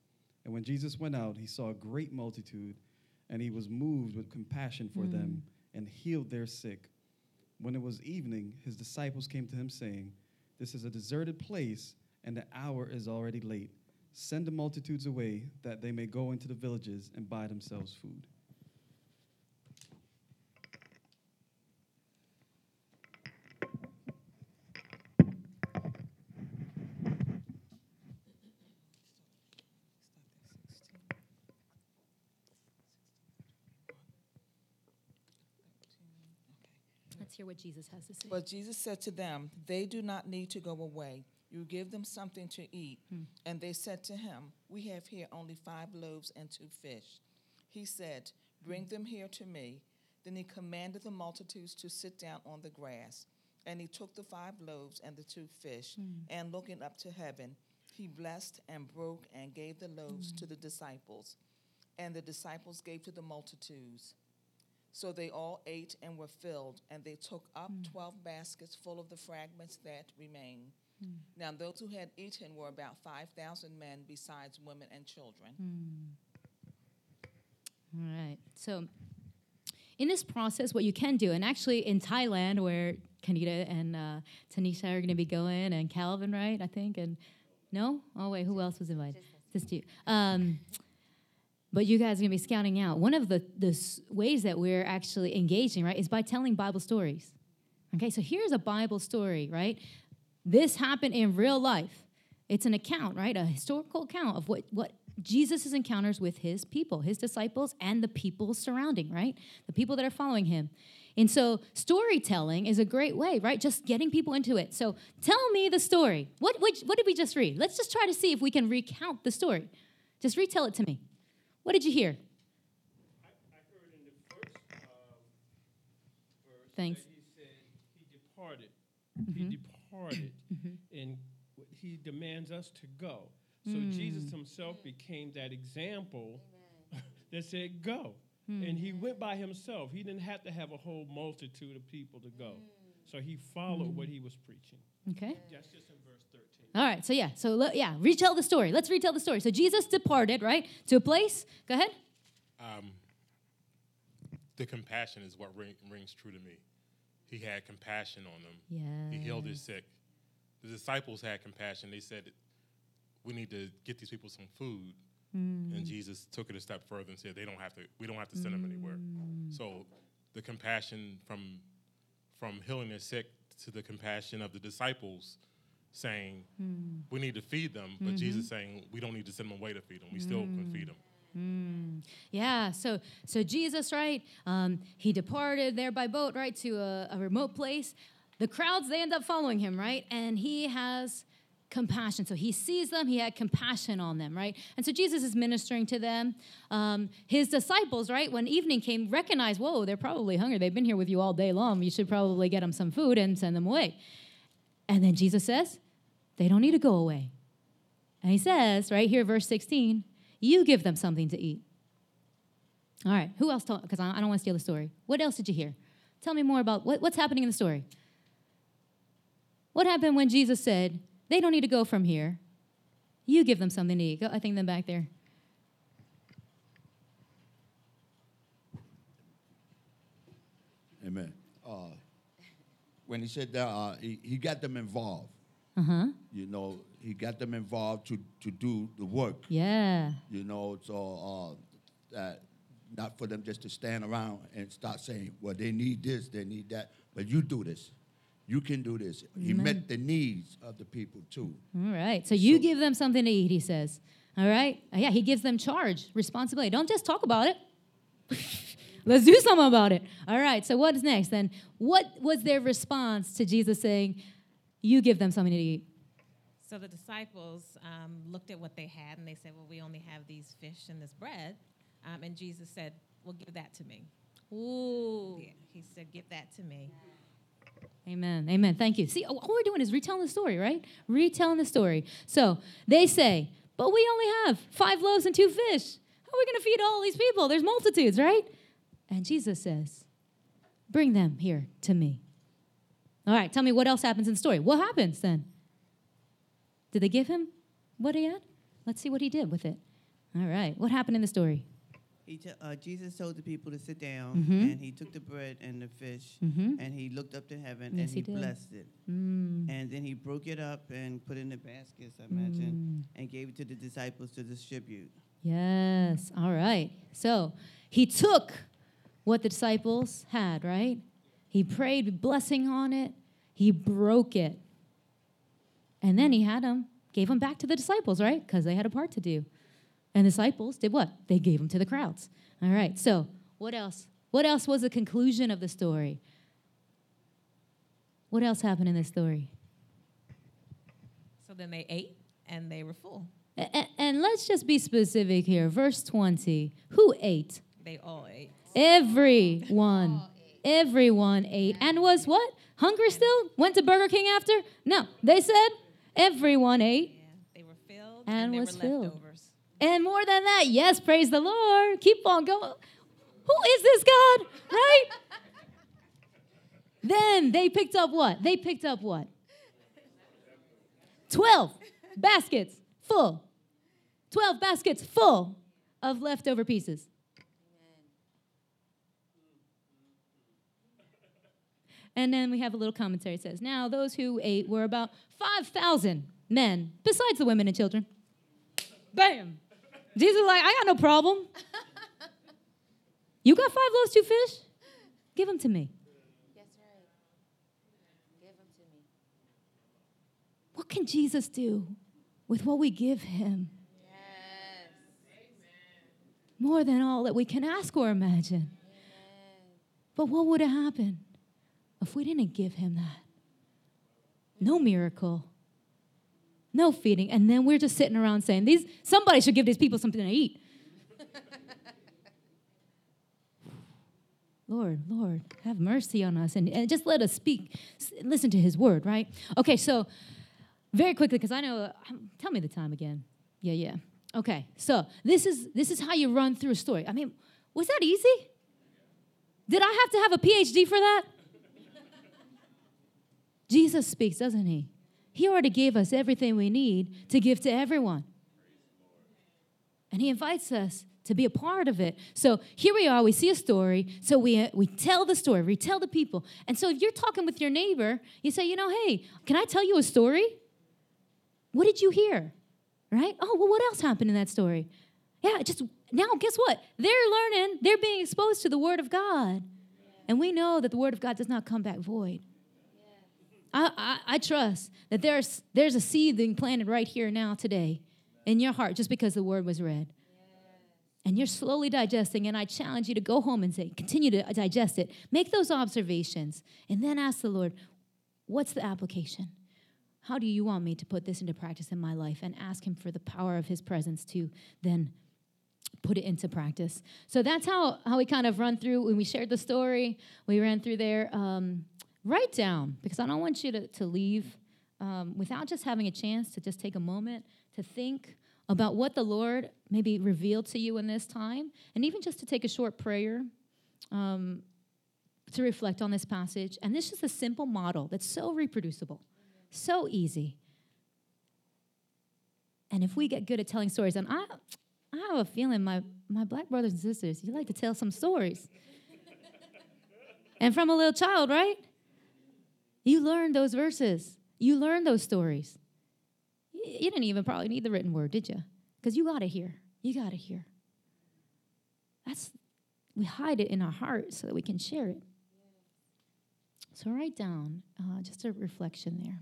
Speaker 3: And when Jesus went out, he saw a great multitude, and he was moved with compassion for them and healed their sick. When it was evening, his disciples came to him, saying, This is a deserted place, and the hour is already late. Send the multitudes away, that they may go into the villages and buy themselves food.
Speaker 2: Let's hear what Jesus has to say.
Speaker 4: But Jesus said to them, They do not need to go away. You give them something to eat. Hmm. And they said to him, We have here only five loaves and two fish. He said, Bring them here to me. Then he commanded the multitudes to sit down on the grass. And he took the five loaves and the two fish, hmm. and looking up to heaven, he blessed and broke and gave the loaves to hmm. the disciples. And the disciples gave to the multitudes. So they all ate and were filled, and they took up twelve baskets full of the fragments that remained. Now those who had eaten were about five thousand men, besides women and children.
Speaker 2: All right. So, in this process, what you can do, and actually in Thailand, where Kanita and uh, Tanisha are going to be going, and Calvin, right? I think, and no, oh wait, who else was invited? Just you. Um, but you guys are going to be scouting out. One of the, the s- ways that we're actually engaging, right, is by telling Bible stories. Okay, so here's a Bible story, right? This happened in real life. It's an account, right? A historical account of what, what Jesus' encounters with his people, his disciples, and the people surrounding, right? The people that are following him. And so storytelling is a great way, right? Just getting people into it. So tell me the story. What, what, what did we just read? Let's just try to see if we can recount the story. Just retell it to me. What did you hear?
Speaker 5: I, I heard in the first uh, verse
Speaker 2: Thanks.
Speaker 5: he said he departed. He mm-hmm. departed, Mm-hmm. and he demands us to go. So mm. Jesus himself became that example that said, "Go," and he mm-hmm. went by himself. He didn't have to have a whole multitude of people to go. Mm. So he followed mm-hmm. what he was preaching.
Speaker 2: Okay.
Speaker 5: That's just in verse 13.
Speaker 2: All right. So yeah. So le- yeah, retell the story. Let's retell the story. So Jesus departed, right, to a place. Go ahead.
Speaker 6: um, the compassion is what ring, rings true to me. He had compassion on them.
Speaker 2: Yeah.
Speaker 6: He healed his sick. The disciples had compassion. They said, "We need to get these people some food."
Speaker 2: Mm.
Speaker 6: And Jesus took it a step further and said, "They don't have to. We don't have to send them anywhere."
Speaker 2: Mm.
Speaker 6: So, the compassion from from healing the sick to the compassion of the disciples, saying,
Speaker 2: Mm.
Speaker 6: "We need to feed them," but
Speaker 2: Mm-hmm.
Speaker 6: Jesus saying, "We don't need to send them away to feed them. We still can feed them."
Speaker 2: Yeah, so so Jesus, right? Um, he departed there by boat, right, to a, a remote place. The crowds they end up following him, right? And he has compassion. So he sees them, he had compassion on them, right? And so Jesus is ministering to them. Um, his disciples, right, when evening came, recognized, whoa, they're probably hungry. They've been here with you all day long. You should probably get them some food and send them away. And then Jesus says, they don't need to go away. And he says, right here, verse 16, you give them something to eat. All right, who else told? Because I don't want to steal the story. What else did you hear? Tell me more about what, what's happening in the story. What happened when Jesus said, they don't need to go from here? You give them something to eat. Go, I think them back there.
Speaker 7: Amen. Uh, when he said that, uh, he, he got them involved.
Speaker 2: Uh huh.
Speaker 7: You know, he got them involved to, to do the work.
Speaker 2: Yeah.
Speaker 7: You know, so uh, that not for them just to stand around and start saying, well, they need this, they need that, but you do this. You can do this. He met the needs of the people too.
Speaker 2: All right. So you
Speaker 7: So-
Speaker 2: give them something to eat, he says. All right. Uh, Yeah, he gives them charge, responsibility. Don't just talk about it. Let's do something about it. All right. So what is next then? What was their response to Jesus saying, "You give them something to eat"?
Speaker 8: So the disciples um, looked at what they had and they said, Well, we only have these fish and this bread. Um, and Jesus said, Well, give that to me.
Speaker 2: Ooh.
Speaker 8: Yeah, he said, Give that to me.
Speaker 2: Amen. Amen. Thank you. See, all we're doing is retelling the story, right? Retelling the story. So they say, but we only have five loaves and two fish. How are we going to feed all these people? There's multitudes, right? And Jesus says, bring them here to me. All right, tell me what else happens in the story. What happens then? Did they give him what he had? Let's see what he did with it. All right, what happened in the story?
Speaker 9: He t- uh, Jesus told the people to sit down,
Speaker 2: Mhm.
Speaker 9: and he took the bread and the fish,
Speaker 2: Mhm.
Speaker 9: and he looked up to heaven,
Speaker 2: Yes,
Speaker 9: and
Speaker 2: he
Speaker 9: he, blessed it.
Speaker 2: Mm.
Speaker 9: And then he broke it up and put it in the baskets, I imagine, and gave it to the disciples to distribute.
Speaker 2: Yes. All right. So he took what the disciples had, right? He prayed blessing on it. He broke it. And then he had them, gave them back to the disciples, right? Because they had a part to do. And the disciples did what? They gave them to the crowds. All right. So what else? What else was the conclusion of the story? What else happened in this story?
Speaker 8: So then they ate and they were full.
Speaker 2: A- a- and let's just be specific here. Verse 20. Who ate?
Speaker 8: They all ate.
Speaker 2: Everyone. Everyone ate and was what? Hungry still? Went to Burger King after? No. They said everyone ate.
Speaker 8: Yeah, they were filled
Speaker 2: And
Speaker 8: and, they
Speaker 2: was
Speaker 8: were
Speaker 2: filled.
Speaker 8: leftovers.
Speaker 2: And more than that, yes, praise the Lord. Keep on going. Who is this God? Right? then they picked up what? They picked up what? 12 baskets full. 12 baskets full of leftover pieces. And then we have a little commentary. It says, Now those who ate were about 5,000 men, besides the women and children. Bam! Jesus is like, I got no problem. You got five loaves, two fish? Give them to me.
Speaker 1: That's right. Give them to me.
Speaker 2: What can Jesus do with what we give him?
Speaker 1: Yes.
Speaker 2: More than all that we can ask or imagine. But what would have happened if we didn't give him that? No miracle. No feeding. And then we're just sitting around saying, these somebody should give these people something to eat. Lord, Lord, have mercy on us and, and just let us speak, listen to his word, right? Okay, so very quickly, because I know, um, tell me the time again. Yeah, yeah. Okay, so this is this is how you run through a story. I mean, was that easy? Did I have to have a PhD for that? Jesus speaks, doesn't he? He already gave us everything we need to give to everyone. And he invites us to be a part of it. So here we are, we see a story, so we, uh, we tell the story, we tell the people. And so if you're talking with your neighbor, you say, you know, hey, can I tell you a story? What did you hear? Right? Oh, well, what else happened in that story? Yeah, just now, guess what? They're learning, they're being exposed to the Word of God. And we know that the Word of God does not come back void. I, I, I trust that there's, there's a seed being planted right here now today in your heart just because the Word was read. And you're slowly digesting, and I challenge you to go home and say, continue to digest it. Make those observations, and then ask the Lord, what's the application? how do you want me to put this into practice in my life? And ask Him for the power of His presence to then put it into practice. So that's how, how we kind of run through when we shared the story. We ran through there. Um, write down, because I don't want you to, to leave um, without just having a chance to just take a moment to think about what the Lord maybe revealed to you in this time, and even just to take a short prayer um, to reflect on this passage. And this is a simple model that's so reproducible, so easy. And if we get good at telling stories, and I, I have a feeling my, my black brothers and sisters, you like to tell some stories. and from a little child, right? You learn those verses, you learn those stories. You didn't even probably need the written word, did you? Because you got to hear. You got to hear. That's we hide it in our heart so that we can share it. So write down uh, just a reflection there.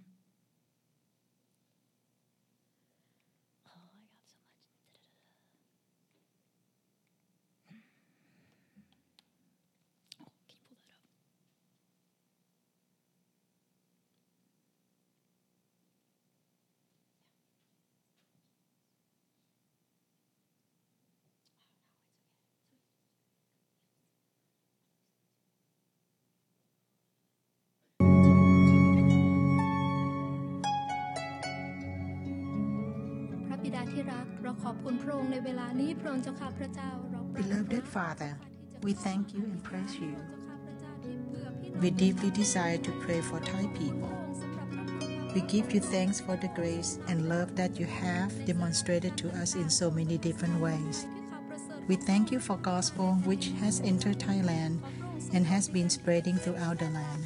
Speaker 10: Beloved Father, we thank you and praise you. We deeply desire to pray for Thai people. We give you thanks for the grace and love that you have demonstrated to us in so many different ways. We thank you for gospel which has entered Thailand and has been spreading throughout the land.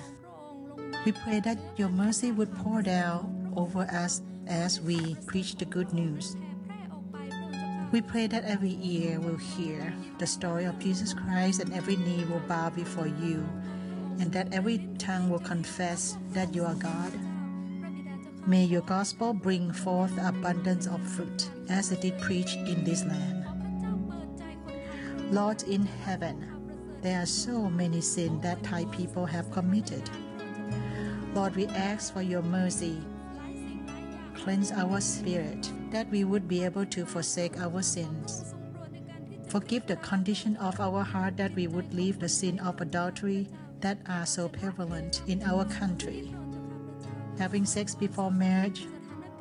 Speaker 10: We pray that your mercy would pour down over us as we preach the good news. We pray that every ear will hear the story of Jesus Christ and every knee will bow before you, and that every tongue will confess that you are God. May your gospel bring forth abundance of fruit as it did preach in this land. Lord in heaven, there are so many sins that Thai people have committed. Lord, we ask for your mercy. Cleanse our spirit that we would be able to forsake our sins. Forgive the condition of our heart that we would leave the sin of adultery that are so prevalent in our country. Having sex before marriage,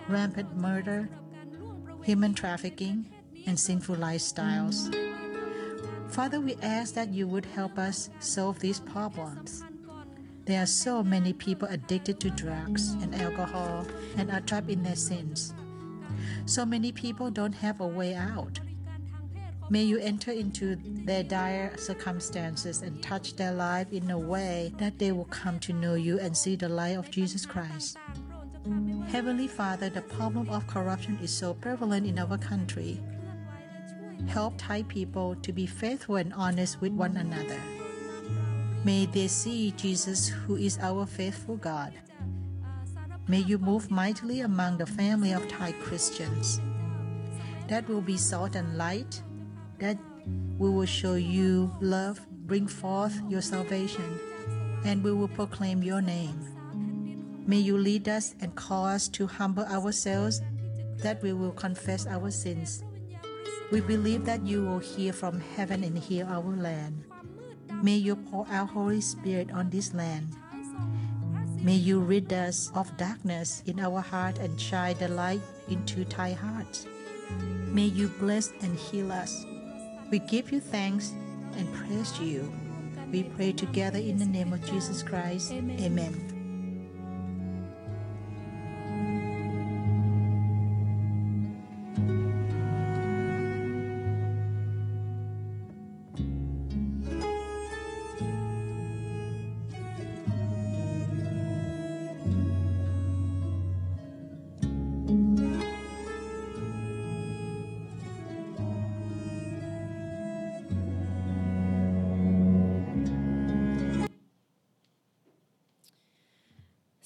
Speaker 10: rampant murder, human trafficking, and sinful lifestyles. Father, we ask that you would help us solve these problems. There are so many people addicted to drugs and alcohol and are trapped in their sins. So many people don't have a way out. May you enter into their dire circumstances and touch their life in a way that they will come to know you and see the light of Jesus Christ. Heavenly Father, the problem of corruption is so prevalent in our country. Help Thai people to be faithful and honest with one another. May they see Jesus, who is our faithful God. May you move mightily among the family of Thai Christians. That will be salt and light, that we will show you love, bring forth your salvation, and we will proclaim your name. May you lead us and call us to humble ourselves, that we will confess our sins. We believe that you will hear from heaven and heal our land. May you pour out Holy Spirit on this land May you rid us of darkness in our heart and shine the light into Thai hearts. May you bless and heal us. We give you thanks and praise you. We pray together in the name of Jesus Christ. Amen. Amen.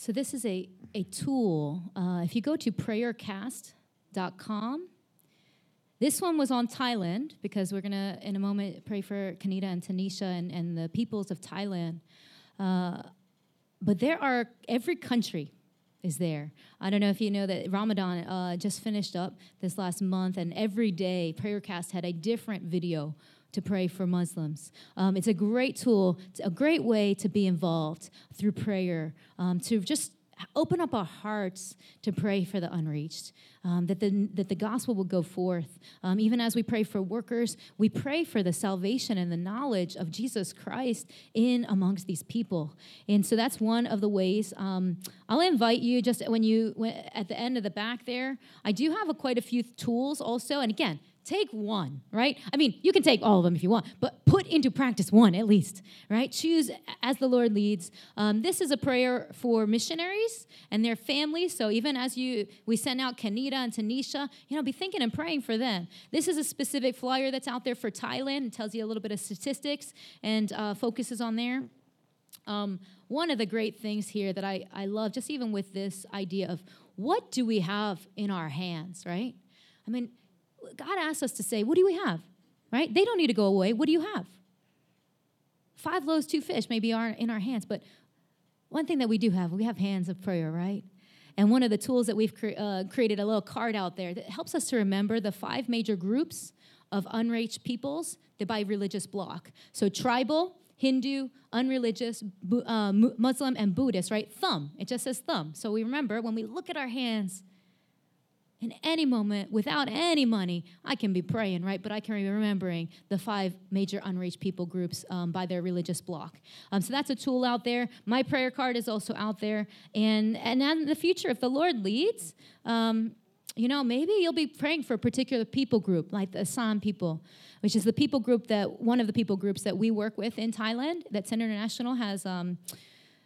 Speaker 2: So, this is a, a tool. Uh, if you go to prayercast.com, this one was on Thailand because we're going to, in a moment, pray for Kanita and Tanisha and, and the peoples of Thailand. Uh, but there are every country is there. I don't know if you know that Ramadan uh, just finished up this last month, and every day Prayercast had a different video to pray for Muslims. Um, it's a great tool, a great way to be involved through prayer, um, to just open up our hearts to pray for the unreached, um, that, the, that the gospel will go forth. Um, even as we pray for workers, we pray for the salvation and the knowledge of Jesus Christ in amongst these people. And so that's one of the ways. Um, I'll invite you just when you, when, at the end of the back there, I do have a, quite a few tools also. And again, Take one, right? I mean, you can take all of them if you want, but put into practice one at least, right? Choose as the Lord leads. Um, this is a prayer for missionaries and their families. So even as you we send out Kanita and Tanisha, you know, be thinking and praying for them. This is a specific flyer that's out there for Thailand. It tells you a little bit of statistics and uh, focuses on there. Um, one of the great things here that I, I love, just even with this idea of what do we have in our hands, right? I mean, God asks us to say, What do we have? Right? They don't need to go away. What do you have? Five loaves, two fish maybe are in our hands, but one thing that we do have, we have hands of prayer, right? And one of the tools that we've cre- uh, created a little card out there that helps us to remember the five major groups of unreached peoples that by religious block. So tribal, Hindu, unreligious, uh, Muslim, and Buddhist, right? Thumb. It just says thumb. So we remember when we look at our hands, in any moment, without any money, I can be praying, right? But I can be remembering the five major unreached people groups um, by their religious block. Um, so that's a tool out there. My prayer card is also out there. And, and in the future, if the Lord leads, um, you know, maybe you'll be praying for a particular people group, like the Assam people, which is the people group that, one of the people groups that we work with in Thailand, that Center International has um,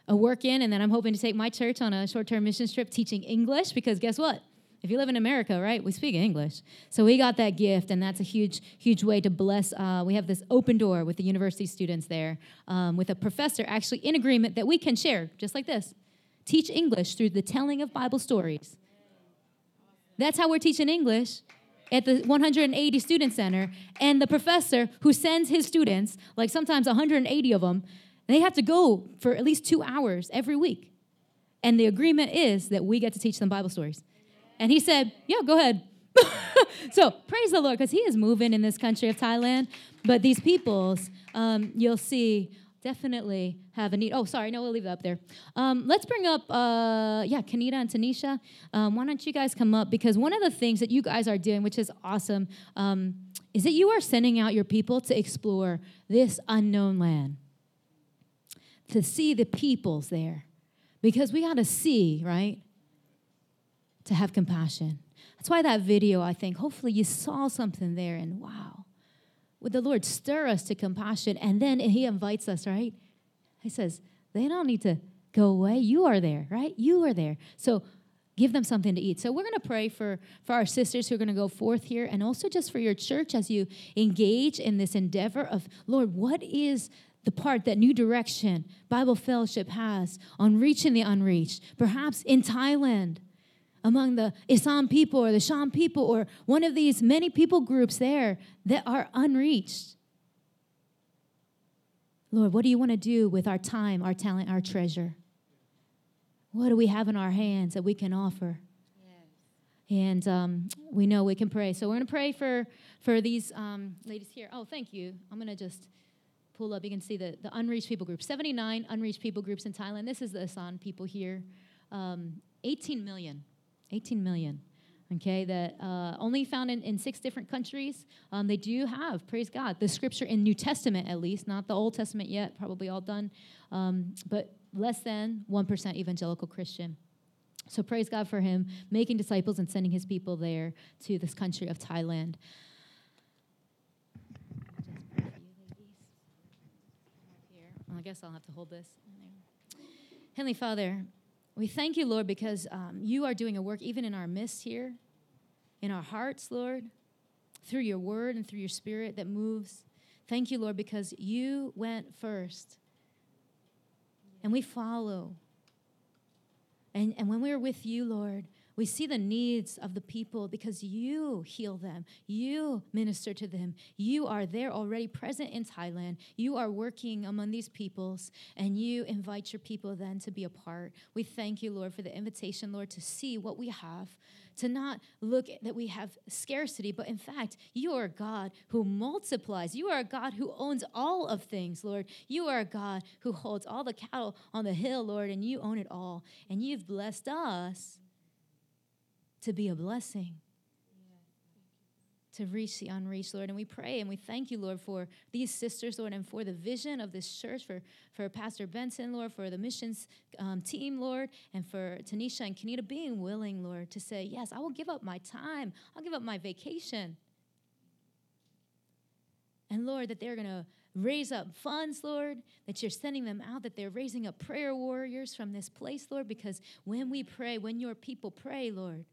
Speaker 2: a work in. And then I'm hoping to take my church on a short term mission trip teaching English, because guess what? If you live in America, right, we speak English. So we got that gift, and that's a huge, huge way to bless. Uh, we have this open door with the university students there, um, with a professor actually in agreement that we can share, just like this. Teach English through the telling of Bible stories. That's how we're teaching English at the 180 student center. And the professor who sends his students, like sometimes 180 of them, they have to go for at least two hours every week. And the agreement is that we get to teach them Bible stories. And he said, Yeah, go ahead. so praise the Lord, because he is moving in this country of Thailand. But these peoples, um, you'll see, definitely have a need. Oh, sorry, no, we'll leave that up there. Um, let's bring up, uh, yeah, Kanita and Tanisha. Um, why don't you guys come up? Because one of the things that you guys are doing, which is awesome, um, is that you are sending out your people to explore this unknown land, to see the peoples there. Because we got to see, right? To have compassion. That's why that video, I think, hopefully you saw something there and wow, would the Lord stir us to compassion? And then He invites us, right? He says, they don't need to go away. You are there, right? You are there. So give them something to eat. So we're going to pray for, for our sisters who are going to go forth here and also just for your church as you engage in this endeavor of, Lord, what is the part that New Direction Bible Fellowship has on reaching the unreached, perhaps in Thailand, among the Assam people or the Shan people or one of these many people groups there that are unreached. Lord, what do you want to do with our time, our talent, our treasure? What do we have in our hands that we can offer? And um, we know we can pray. So we're going to pray for, for these um, ladies here. Oh, thank you. I'm going to just pull up. You can see the, the unreached people group 79 unreached people groups in Thailand. This is the Asan people here. Um, 18 million 18 million okay, that uh, only found in, in six different countries. Um, they do have, praise God, the scripture in New Testament at least, not the Old Testament yet, probably all done, um, but less than 1% evangelical Christian. So praise God for him making disciples and sending his people there to this country of Thailand. I guess I'll have to hold this. Heavenly Father, we thank you, Lord, because um, you are doing a work even in our midst here, in our hearts, Lord, through your word and through your spirit that moves. Thank you, Lord, because you went first and we follow. And, and when we're with you, Lord, We see the needs of the people because you heal them. You minister to them. You are there already present in Thailand. You are working among these peoples and you invite your people then to be a part. We thank you, Lord, for the invitation, Lord, to see what we have, to not look that we have scarcity, but in fact, you are God who multiplies. You are a God who owns all of things, Lord. You are a God who holds all the cattle on the hill, Lord, and you own it all. And you've blessed us to be a blessing. To reach the unreached, Lord. And we pray and we thank you, Lord, for these sisters, Lord, and for the vision of this church, for, for Pastor Benson, Lord, for the missions um, team, Lord, and for Tanisha and Kanita being willing, Lord, to say, Yes, I will give up my time, I'll give up my vacation. And Lord, that they're going to raise up funds, Lord, that you're sending them out, that they're raising up prayer warriors from this place, Lord, because when we pray, when your people pray, Lord,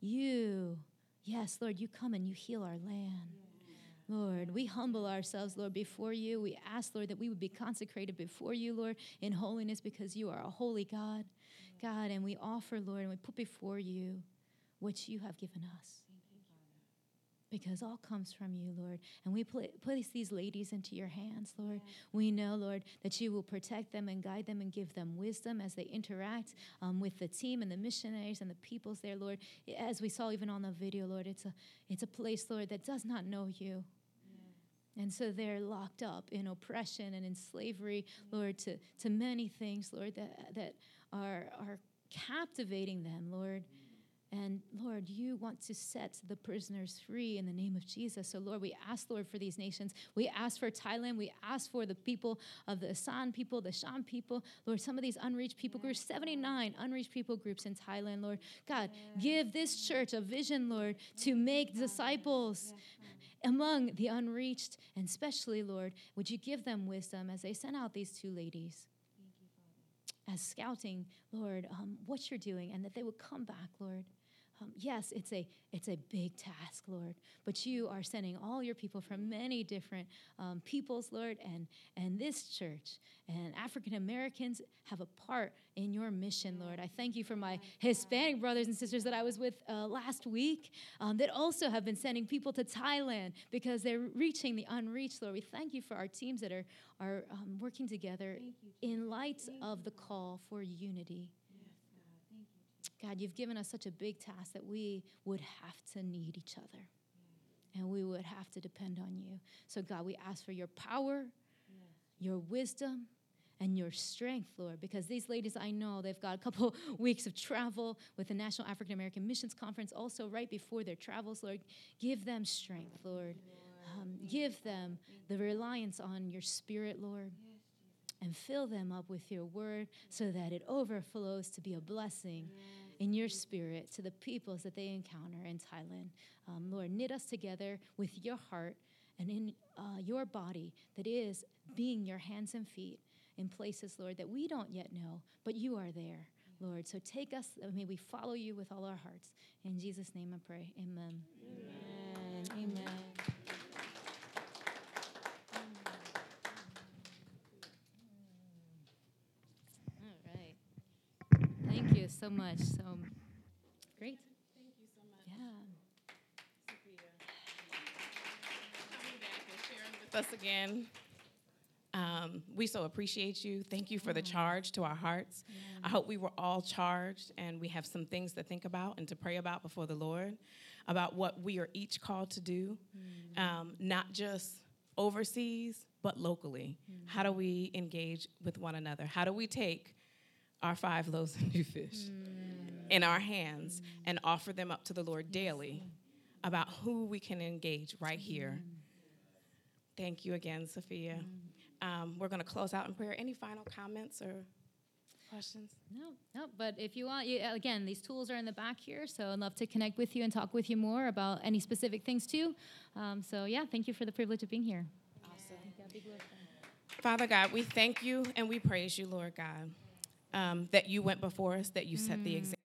Speaker 2: you, yes, Lord, you come and you heal our land. Lord, we humble ourselves, Lord, before you. We ask, Lord, that we would be consecrated before you, Lord, in holiness because you are a holy God. God, and we offer, Lord, and we put before you what you have given us. Because all comes from you, Lord. And we pl- place these ladies into your hands, Lord. We know, Lord, that you will protect them and guide them and give them wisdom as they interact um, with the team and the missionaries and the peoples there, Lord. As we saw even on the video, Lord, it's a, it's a place, Lord, that does not know you. And so they're locked up in oppression and in slavery, Lord, to, to many things, Lord, that, that are, are captivating them, Lord. And Lord, you want to set the prisoners free in the name of Jesus. So, Lord, we ask, Lord, for these nations. We ask for Thailand. We ask for the people of the San people, the Shan people. Lord, some of these unreached people groups, 79 unreached people groups in Thailand, Lord. God, give this church a vision, Lord, to make disciples among the unreached. And especially, Lord, would you give them wisdom as they send out these two ladies? As scouting, Lord, um, what you're doing, and that they would come back, Lord. Um, yes, it's a it's a big task, Lord, but you are sending all your people from many different um, peoples, Lord, and and this church and African Americans have a part in your mission, Lord. I thank you for my Hispanic brothers and sisters that I was with uh, last week um, that also have been sending people to Thailand because they're reaching the unreached, Lord. We thank you for our teams that are are um, working together in light of the call for unity. God, you've given us such a big task that we would have to need each other. And we would have to depend on you. So, God, we ask for your power, your wisdom, and your strength, Lord, because these ladies, I know they've got a couple weeks of travel with the National African American Missions Conference also right before their travels, Lord. Give them strength, Lord. Um, give them the reliance on your spirit, Lord and fill them up with your word so that it overflows to be a blessing in your spirit to the peoples that they encounter in Thailand. Um, Lord, knit us together with your heart and in uh, your body that is being your hands and feet in places, Lord, that we don't yet know, but you are there. Lord, so take us, uh, may we follow you with all our hearts. In Jesus' name I pray. Amen. Amen. Amen. All right. Thank you so much. So great.
Speaker 11: Thank you so much.
Speaker 2: Yeah.
Speaker 11: Sophia. Coming back and sharing with us again. Um, we so appreciate you. Thank you for the charge to our hearts. I hope we were all charged and we have some things to think about and to pray about before the Lord about what we are each called to do, mm. um, not just overseas, but locally. Mm. How do we engage with one another? How do we take our five loaves and two fish mm. in our hands and offer them up to the Lord daily about who we can engage right here? Thank you again, Sophia. Um, we're going to close out in prayer. Any final comments or questions?
Speaker 2: No, no, but if you want, you, again, these tools are in the back here, so I'd love to connect with you and talk with you more about any specific things too. Um, so, yeah, thank you for the privilege of being here.
Speaker 11: Awesome. Father God, we thank you and we praise you, Lord God, um, that you went before us, that you set the example.